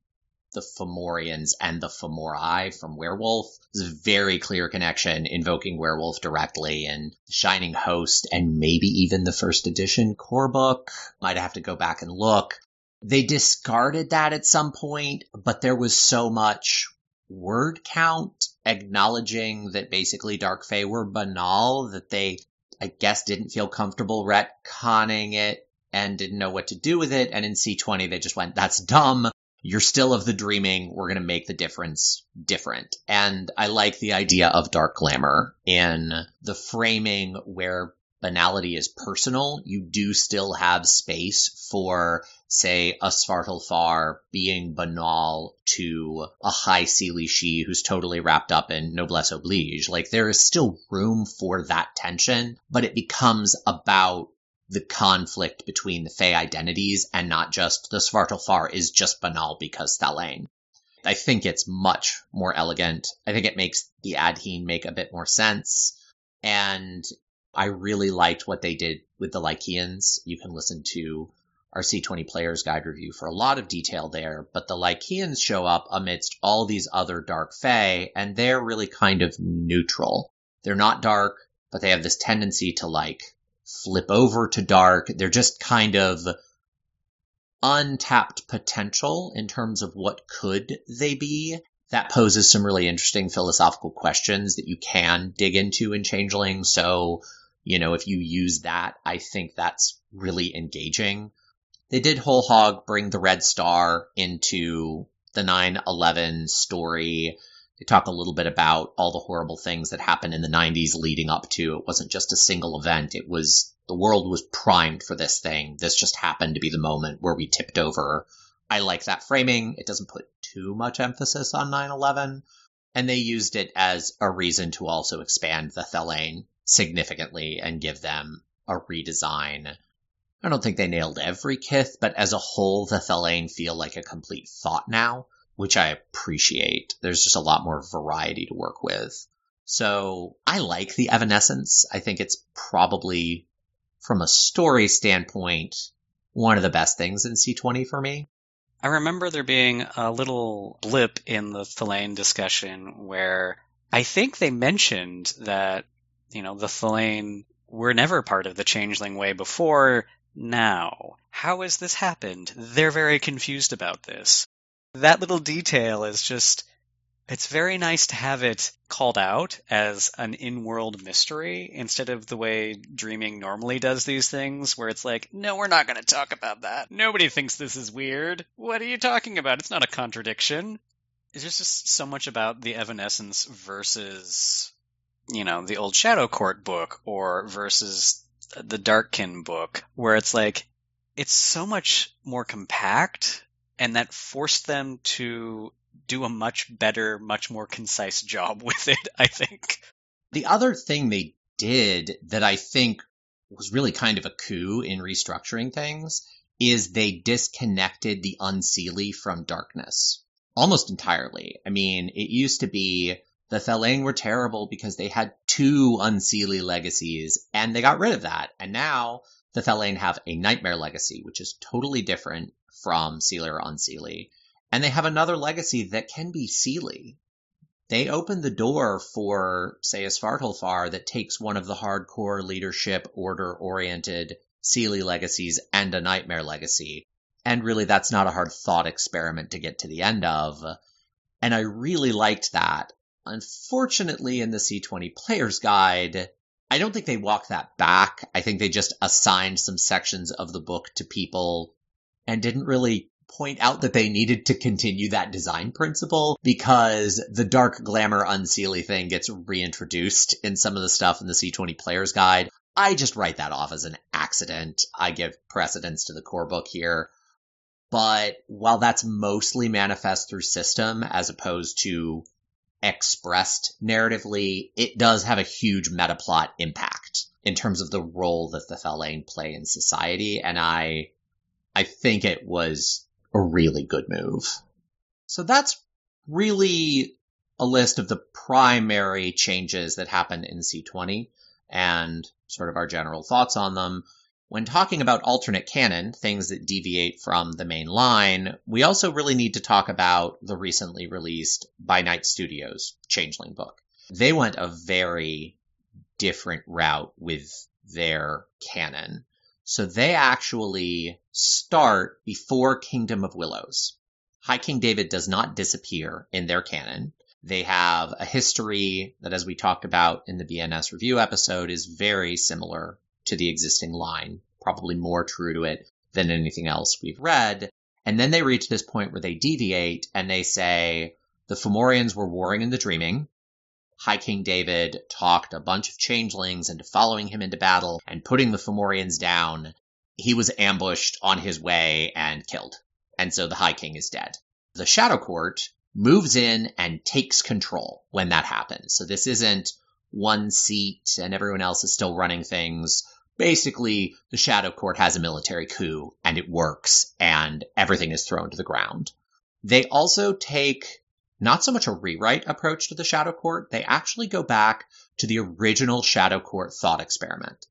the Fomorians and the Fomori from Werewolf. There's a very clear connection invoking Werewolf directly and Shining Host and maybe even the first edition core book. Might have to go back and look. They discarded that at some point, but there was so much word count acknowledging that basically Dark Fae were banal that they, I guess, didn't feel comfortable retconning it and didn't know what to do with it. And in C20, they just went, that's dumb you're still of the dreaming. We're going to make the difference different. And I like the idea of dark glamour in the framing where banality is personal. You do still have space for, say, a Svartalfar being banal to a high Seelie Sidhe who's totally wrapped up in noblesse oblige. Like there is still room for that tension, but it becomes about the conflict between the Fey identities and not just the Svartalfar is just banal because Thallain. I think it's much more elegant. I think it makes the Adhene make a bit more sense. And I really liked what they did with the Lycaeans. You can listen to our C20 Players Guide review for a lot of detail there, but the Lycaeans show up amidst all these other dark Fae, and they're really kind of neutral. They're not dark, but they have this tendency to like flip over to dark. They're just kind of untapped potential in terms of what could they be. That poses some really interesting philosophical questions that you can dig into in Changeling. So, you know, if you use that, I think that's really engaging. They did whole hog bring the Red Star into the 9-11 story. They talk a little bit about all the horrible things that happened in the 90s leading up to. It wasn't just a single event. It was, the world was primed for this thing. This just happened to be the moment where we tipped over. I like that framing. It doesn't put too much emphasis on 9-11. And they used it as a reason to also expand the Thallain significantly and give them a redesign. I don't think they nailed every kith, but as a whole, the Thallain feel like a complete thought now which I appreciate. There's just a lot more variety to work with. So I like the Evanescence. I think it's probably, from a story standpoint, one of the best things in C20 for me. I remember there being a little blip in the Thallain discussion where I think they mentioned that, you know, the Thallain were never part of the Changeling way before now. How has this happened? They're very confused about this. That little detail is just it's very nice to have it called out as an in-world mystery instead of the way dreaming normally does these things where it's like no we're not going to talk about that. Nobody thinks this is weird. What are you talking about? It's not a contradiction. It's just so much about the evanescence versus you know the old shadow court book or versus the darkkin book where it's like it's so much more compact and that forced them to do a much better, much more concise job with it, I think. The other thing they did that I think was really kind of a coup in restructuring things is they disconnected the Unseelie from darkness almost entirely. I mean, it used to be the Thallain were terrible because they had two Unseelie legacies and they got rid of that. And now the Thallain have a Nightmare legacy, which is totally different from or Unseelie. And they have another legacy that can be Seelie. They open the door for, say, a Svartalfar that takes one of the hardcore leadership, order oriented Seelie legacies and a Nightmare legacy. And really, that's not a hard thought experiment to get to the end of. And I really liked that. Unfortunately, in the C20 Player's Guide, I don't think they walk that back. I think they just assigned some sections of the book to people and didn't really point out that they needed to continue that design principle because the dark glamour unseelie thing gets reintroduced in some of the stuff in the C20 player's guide. I just write that off as an accident. I give precedence to the core book here. But while that's mostly manifest through system as opposed to expressed narratively, it does have a huge meta plot impact in terms of the role that the Thallain play in society. And I, I think it was a really good move. So that's really a list of the primary changes that happened in C20 and sort of our general thoughts on them. When talking about alternate canon, things that deviate from the main line, we also really need to talk about the recently released By Night Studios Changeling book. They went a very different route with their canon. So they actually start before Kingdom of Willows. High King David does not disappear in their canon. They have a history that, as we talked about in the BNS review episode, is very similar to the existing line, probably more true to it than anything else we've read. And then they reach this point where they deviate and they say the Fomorians were warring in the dreaming. High King David talked a bunch of changelings into following him into battle and putting the Fomorians down. He was ambushed on his way and killed. And so the High King is dead. The Shadow Court moves in and takes control when that happens. So this isn't one seat and everyone else is still running things basically the Shadow Court has a military coup and it works and everything is thrown to the ground. They also take not so much a rewrite approach to the Shadow Court, they actually go back to the original Shadow Court thought experiment.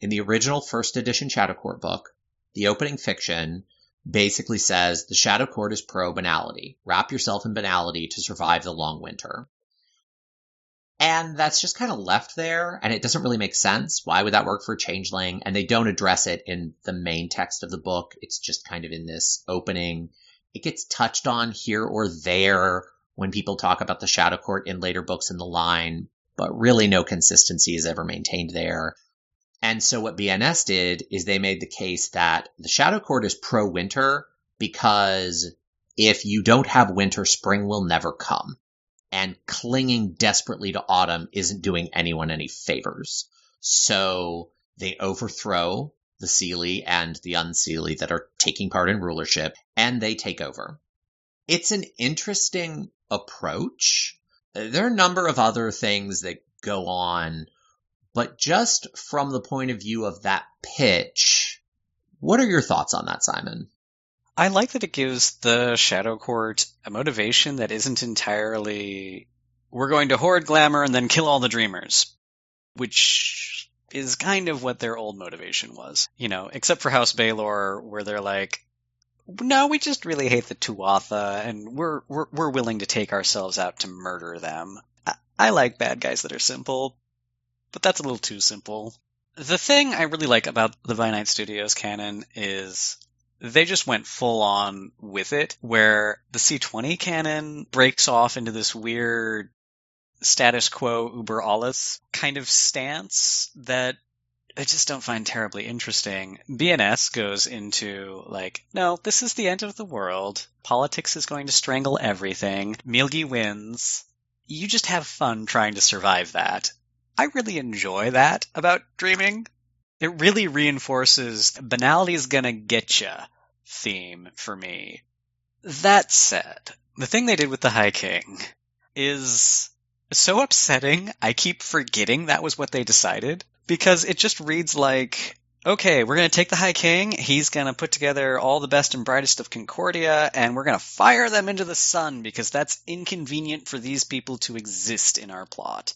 In the original first edition Shadow Court book, the opening fiction basically says the Shadow Court is pro banality. Wrap yourself in banality to survive the long winter. And that's just kind of left there, and it doesn't really make sense. Why would that work for Changeling? And they don't address it in the main text of the book. It's just kind of in this opening. It gets touched on here or there when people talk about the Shadow Court in later books in the line, but really no consistency is ever maintained there. And so what BNS did is they made the case that the Shadow Court is pro winter because if you don't have winter, spring will never come and clinging desperately to autumn isn't doing anyone any favors. So they overthrow the Seelie and the Unseelie that are taking part in rulership, and they take over. It's an interesting approach. There are a number of other things that go on, but just from the point of view of that pitch, what are your thoughts on that, Simon? I like that it gives the Shadow Court a motivation that isn't entirely we're going to hoard glamour and then kill all the dreamers, which is kind of what their old motivation was. You know, except for House Balor, where they're like, no, we just really hate the Tuatha, and we're we're we're willing to take ourselves out to murder them. I, I like bad guys that are simple, but that's a little too simple. The thing I really like about the By Studios canon is they just went full on with it, where the C20 canon breaks off into this weird status quo uber alles kind of stance that I just don't find terribly interesting. BNS goes into like, no, this is the end of the world. Politics is going to strangle everything. Milgi wins. You just have fun trying to survive that. I really enjoy that about dreaming it really reinforces banality is gonna get you theme for me. That said, the thing they did with the High King is so upsetting. I keep forgetting that was what they decided because it just reads like, okay, we're going to take the High King. He's going to put together all the best and brightest of Concordia and we're going to fire them into the sun because that's inconvenient for these people to exist in our plot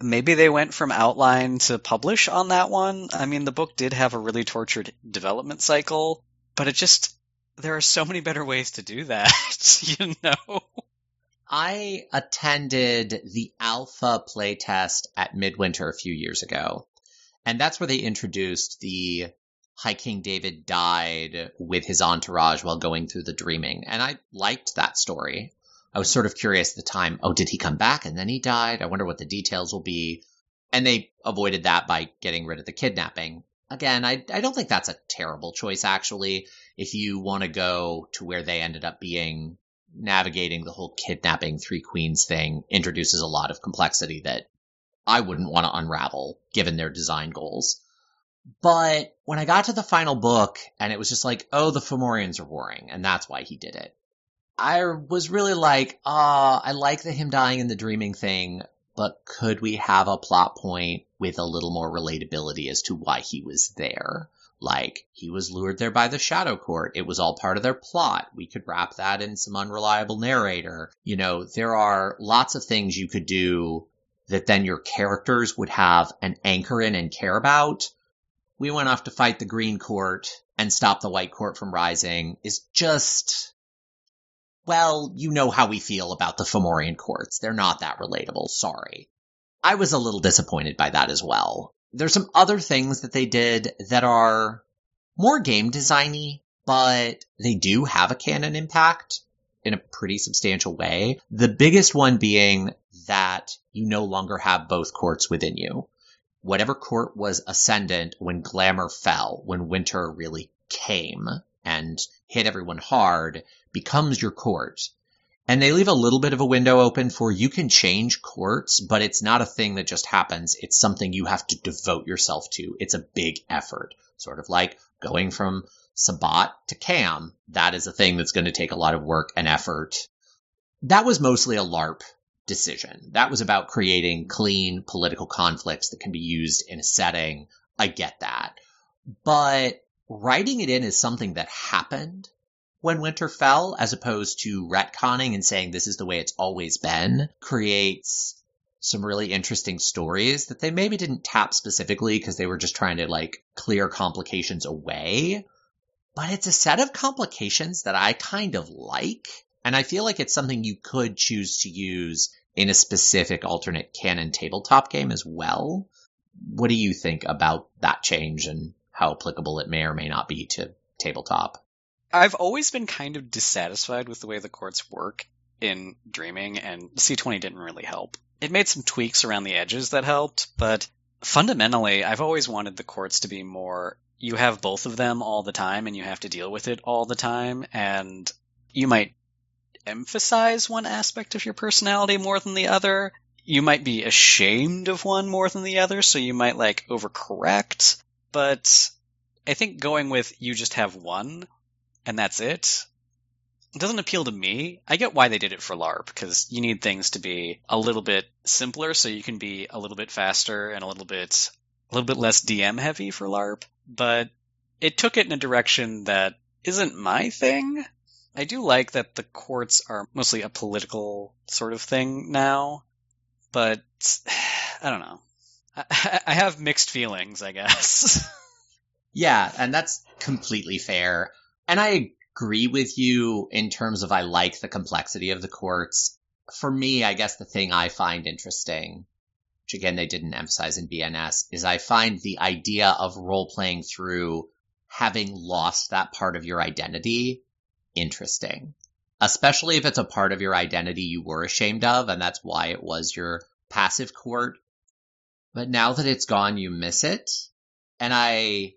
maybe they went from outline to publish on that one. I mean, the book did have a really tortured development cycle, but it just there are so many better ways to do that, you know. I attended the alpha playtest at Midwinter a few years ago, and that's where they introduced the High King David died with his entourage while going through the dreaming, and I liked that story. I was sort of curious at the time. Oh, did he come back and then he died? I wonder what the details will be. And they avoided that by getting rid of the kidnapping. Again, I, I don't think that's a terrible choice, actually. If you want to go to where they ended up being, navigating the whole kidnapping three queens thing introduces a lot of complexity that I wouldn't want to unravel given their design goals. But when I got to the final book and it was just like, oh, the Fomorians are warring and that's why he did it. I was really like, ah, I like the him dying in the dreaming thing, but could we have a plot point with a little more relatability as to why he was there? Like, he was lured there by the Shadow Court. It was all part of their plot. We could wrap that in some unreliable narrator. You know, there are lots of things you could do that then your characters would have an anchor in and care about. We went off to fight the Green Court and stop the White Court from rising is just, well, you know how we feel about the Fomorian courts. They're not that relatable. Sorry. I was a little disappointed by that as well. There's some other things that they did that are more game designy, but they do have a canon impact in a pretty substantial way. The biggest one being that you no longer have both courts within you. Whatever court was ascendant when glamour fell, when winter really came and hit everyone hard, becomes your court. And they leave a little bit of a window open for you can change courts, but it's not a thing that just happens. It's something you have to devote yourself to. It's a big effort. Sort of like going from Sabbat to Cam. That is a thing that's going to take a lot of work and effort. That was mostly a LARP decision. That was about creating clean political conflicts that can be used in a setting. I get that. But writing it in as something that happened when winter fell, as opposed to retconning and saying this is the way it's always been, creates some really interesting stories that they maybe didn't tap specifically because they were just trying to like clear complications away. But it's a set of complications that I kind of like. And I feel like it's something you could choose to use in a specific alternate canon tabletop game as well. What do you think about that change and how applicable it may or may not be to tabletop? I've always been kind of dissatisfied with the way the courts work in Dreaming, and C20 didn't really help. It made some tweaks around the edges that helped, but fundamentally, I've always wanted the courts to be more you have both of them all the time and you have to deal with it all the time, and you might emphasize one aspect of your personality more than the other. You might be ashamed of one more than the other, so you might like overcorrect. But I think going with you just have one and that's it. It doesn't appeal to me. I get why they did it for LARP because you need things to be a little bit simpler so you can be a little bit faster and a little bit a little bit less DM heavy for LARP, but it took it in a direction that isn't my thing. I do like that the courts are mostly a political sort of thing now, but I don't know. I, I have mixed feelings, I guess. yeah, and that's completely fair. And I agree with you in terms of I like the complexity of the courts. For me, I guess the thing I find interesting, which again they didn't emphasize in BNS, is I find the idea of role playing through having lost that part of your identity interesting. Especially if it's a part of your identity you were ashamed of, and that's why it was your passive court. But now that it's gone, you miss it. And I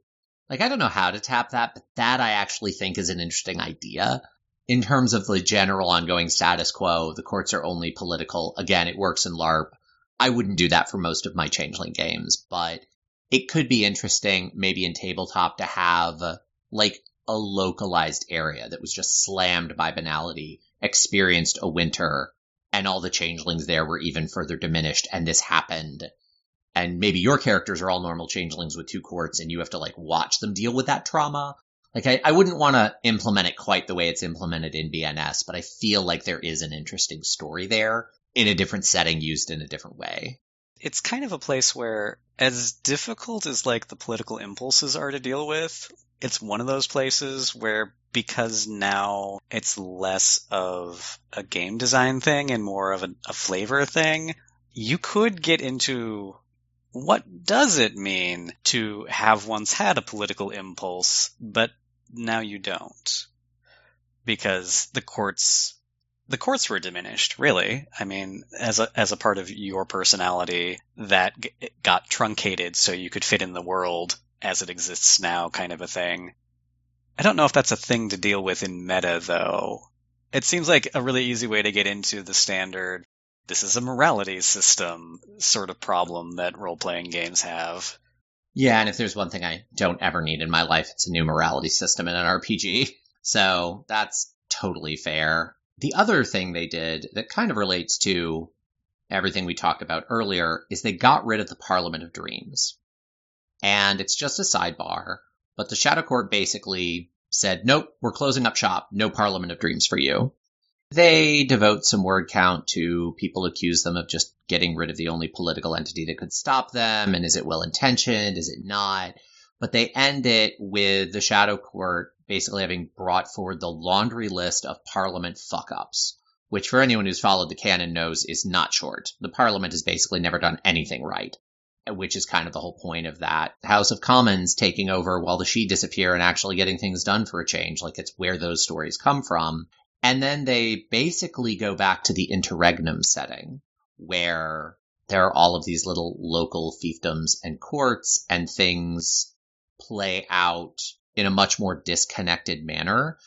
like, I don't know how to tap that, but that I actually think is an interesting idea. In terms of the general ongoing status quo, the courts are only political. Again, it works in LARP. I wouldn't do that for most of my Changeling games, but it could be interesting, maybe in tabletop, to have like a localized area that was just slammed by banality, experienced a winter, and all the changelings there were even further diminished, and this happened and maybe your characters are all normal changelings with two courts and you have to like watch them deal with that trauma. Like I, I wouldn't want to implement it quite the way it's implemented in BNS, but I feel like there is an interesting story there in a different setting used in a different way. It's kind of a place where as difficult as like the political impulses are to deal with, it's one of those places where because now it's less of a game design thing and more of a, a flavor thing, you could get into what does it mean to have once had a political impulse, but now you don't? Because the courts the courts were diminished, really. I mean, as a, as a part of your personality that g- got truncated so you could fit in the world as it exists now, kind of a thing. I don't know if that's a thing to deal with in meta, though. It seems like a really easy way to get into the standard, this is a morality system sort of problem that role playing games have. Yeah, and if there's one thing I don't ever need in my life, it's a new morality system in an RPG. So that's totally fair. The other thing they did that kind of relates to everything we talked about earlier is they got rid of the Parliament of Dreams. And it's just a sidebar, but the Shadow Court basically said, nope, we're closing up shop. No Parliament of Dreams for you. They devote some word count to people accuse them of just getting rid of the only political entity that could stop them. And is it well intentioned? Is it not? But they end it with the Shadow Court basically having brought forward the laundry list of Parliament fuck ups, which for anyone who's followed the canon knows is not short. The Parliament has basically never done anything right which is kind of the whole point of that. House of Commons taking over while the Sidhe disappear and actually getting things done for a change. Like it's where those stories come from. And then they basically go back to the interregnum setting where there are all of these little local fiefdoms and courts and things play out in a much more disconnected manner.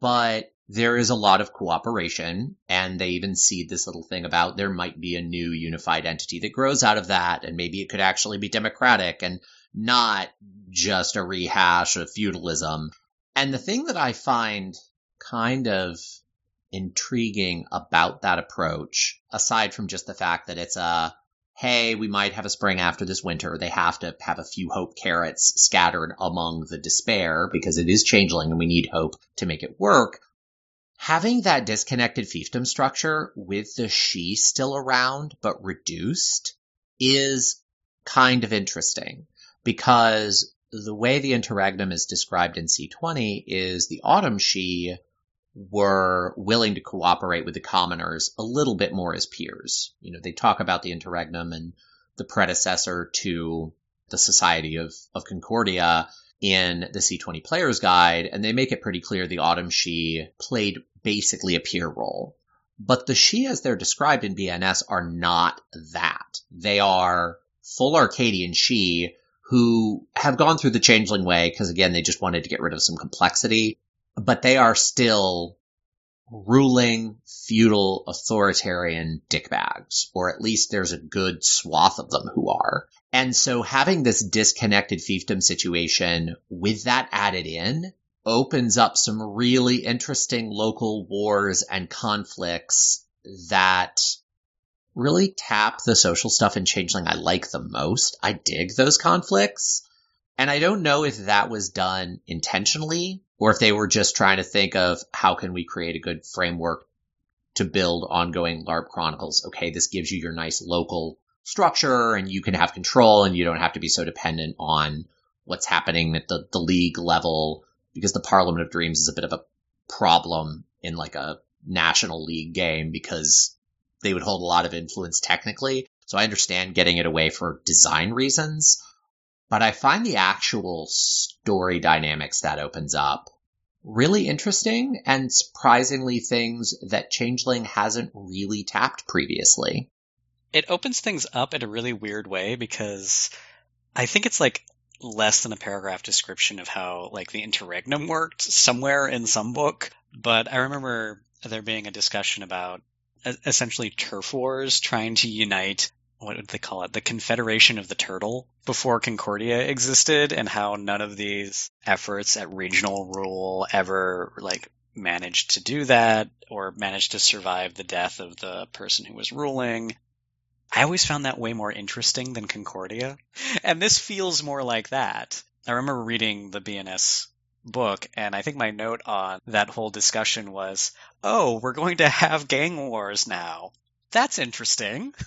But there is a lot of cooperation and they even see this little thing about there might be a new unified entity that grows out of that and maybe it could actually be democratic and not just a rehash of feudalism. And the thing that I find kind of intriguing about that approach, aside from just the fact that it's a, hey, we might have a spring after this winter. They have to have a few hope carrots scattered among the despair because it is changeling and we need hope to make it work having that disconnected fiefdom structure with the Sidhe still around but reduced is kind of interesting because the way the interregnum is described in C20 is the autumn Sidhe were willing to cooperate with the commoners a little bit more as peers. You know, they talk about the interregnum and the predecessor to the Society of, of Concordia in the C20 Player's Guide, and they make it pretty clear the Autumn Sidhe played basically a peer role. But the Sidhe as they're described in BNS are not that. They are full Arcadian Sidhe who have gone through the changeling way because again, they just wanted to get rid of some complexity, but they are still ruling feudal authoritarian dickbags, or at least there's a good swath of them who are. And so having this disconnected fiefdom situation with that added in opens up some really interesting local wars and conflicts that really tap the social stuff in Changeling I like the most. I dig those conflicts. And I don't know if that was done intentionally or if they were just trying to think of how can we create a good framework to build ongoing LARP chronicles. Okay, this gives you your nice local structure and you can have control and you don't have to be so dependent on what's happening at the, the league level because the Parliament of Dreams is a bit of a problem in like a national league game because they would hold a lot of influence technically. So I understand getting it away for design reasons, but I find the actual story dynamics that opens up really interesting and surprisingly things that Changeling hasn't really tapped previously. It opens things up in a really weird way because I think it's like less than a paragraph description of how like the interregnum worked somewhere in some book, but I remember there being a discussion about essentially turf wars trying to unite what would they call it? The Confederation of the Turtle before Concordia existed and how none of these efforts at regional rule ever like managed to do that or managed to survive the death of the person who was ruling. I always found that way more interesting than Concordia. And this feels more like that. I remember reading the BNS book, and I think my note on that whole discussion was, oh, we're going to have gang wars now. That's interesting.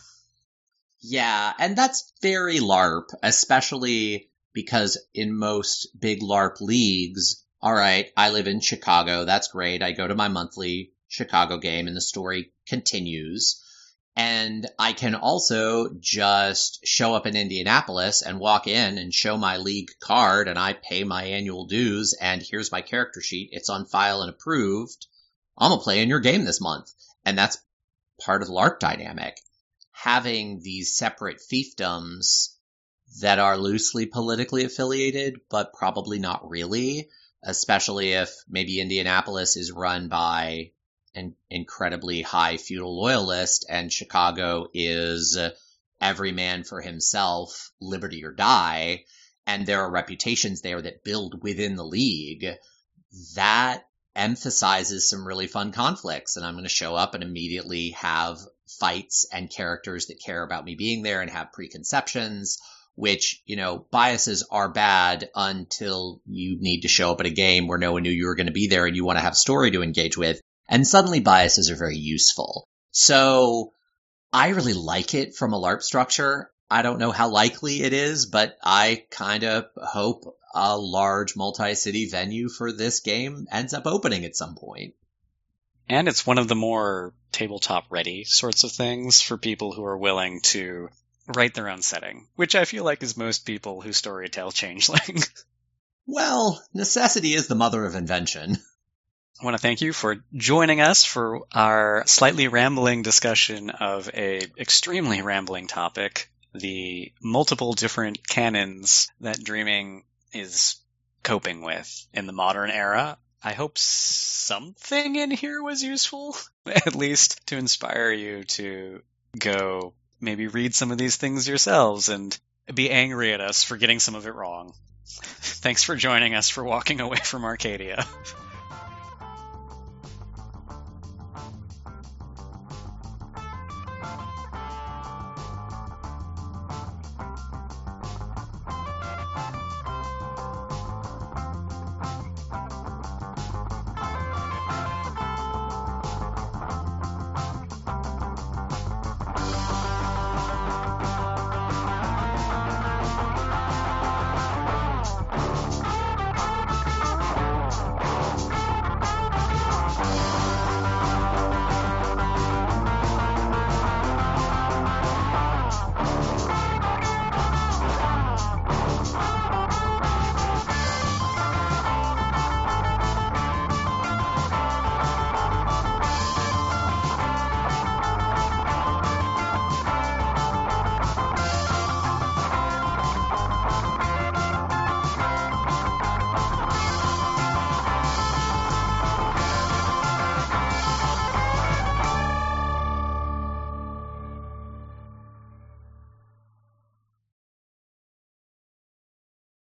Yeah, and that's very LARP, especially because in most big LARP leagues, all right, I live in Chicago. That's great. I go to my monthly Chicago game and the story continues. And I can also just show up in Indianapolis and walk in and show my league card and I pay my annual dues and here's my character sheet. It's on file and approved. I'm gonna play in your game this month. And that's part of the LARP dynamic. Having these separate fiefdoms that are loosely politically affiliated, but probably not really, especially if maybe Indianapolis is run by an incredibly high feudal loyalist and Chicago is every man for himself, liberty or die, and there are reputations there that build within the league. That emphasizes some really fun conflicts and I'm going to show up and immediately have fights and characters that care about me being there and have preconceptions which, you know, biases are bad until you need to show up at a game where no one knew you were going to be there and you want to have story to engage with. And suddenly biases are very useful. So I really like it from a LARP structure. I don't know how likely it is, but I kind of hope a large multi-city venue for this game ends up opening at some point. And it's one of the more tabletop ready sorts of things for people who are willing to write their own setting, which I feel like is most people who storytell changeling. well, necessity is the mother of invention. I want to thank you for joining us for our slightly rambling discussion of a extremely rambling topic, the multiple different canons that dreaming is coping with in the modern era. I hope something in here was useful, at least to inspire you to go maybe read some of these things yourselves and be angry at us for getting some of it wrong. Thanks for joining us for walking away from Arcadia.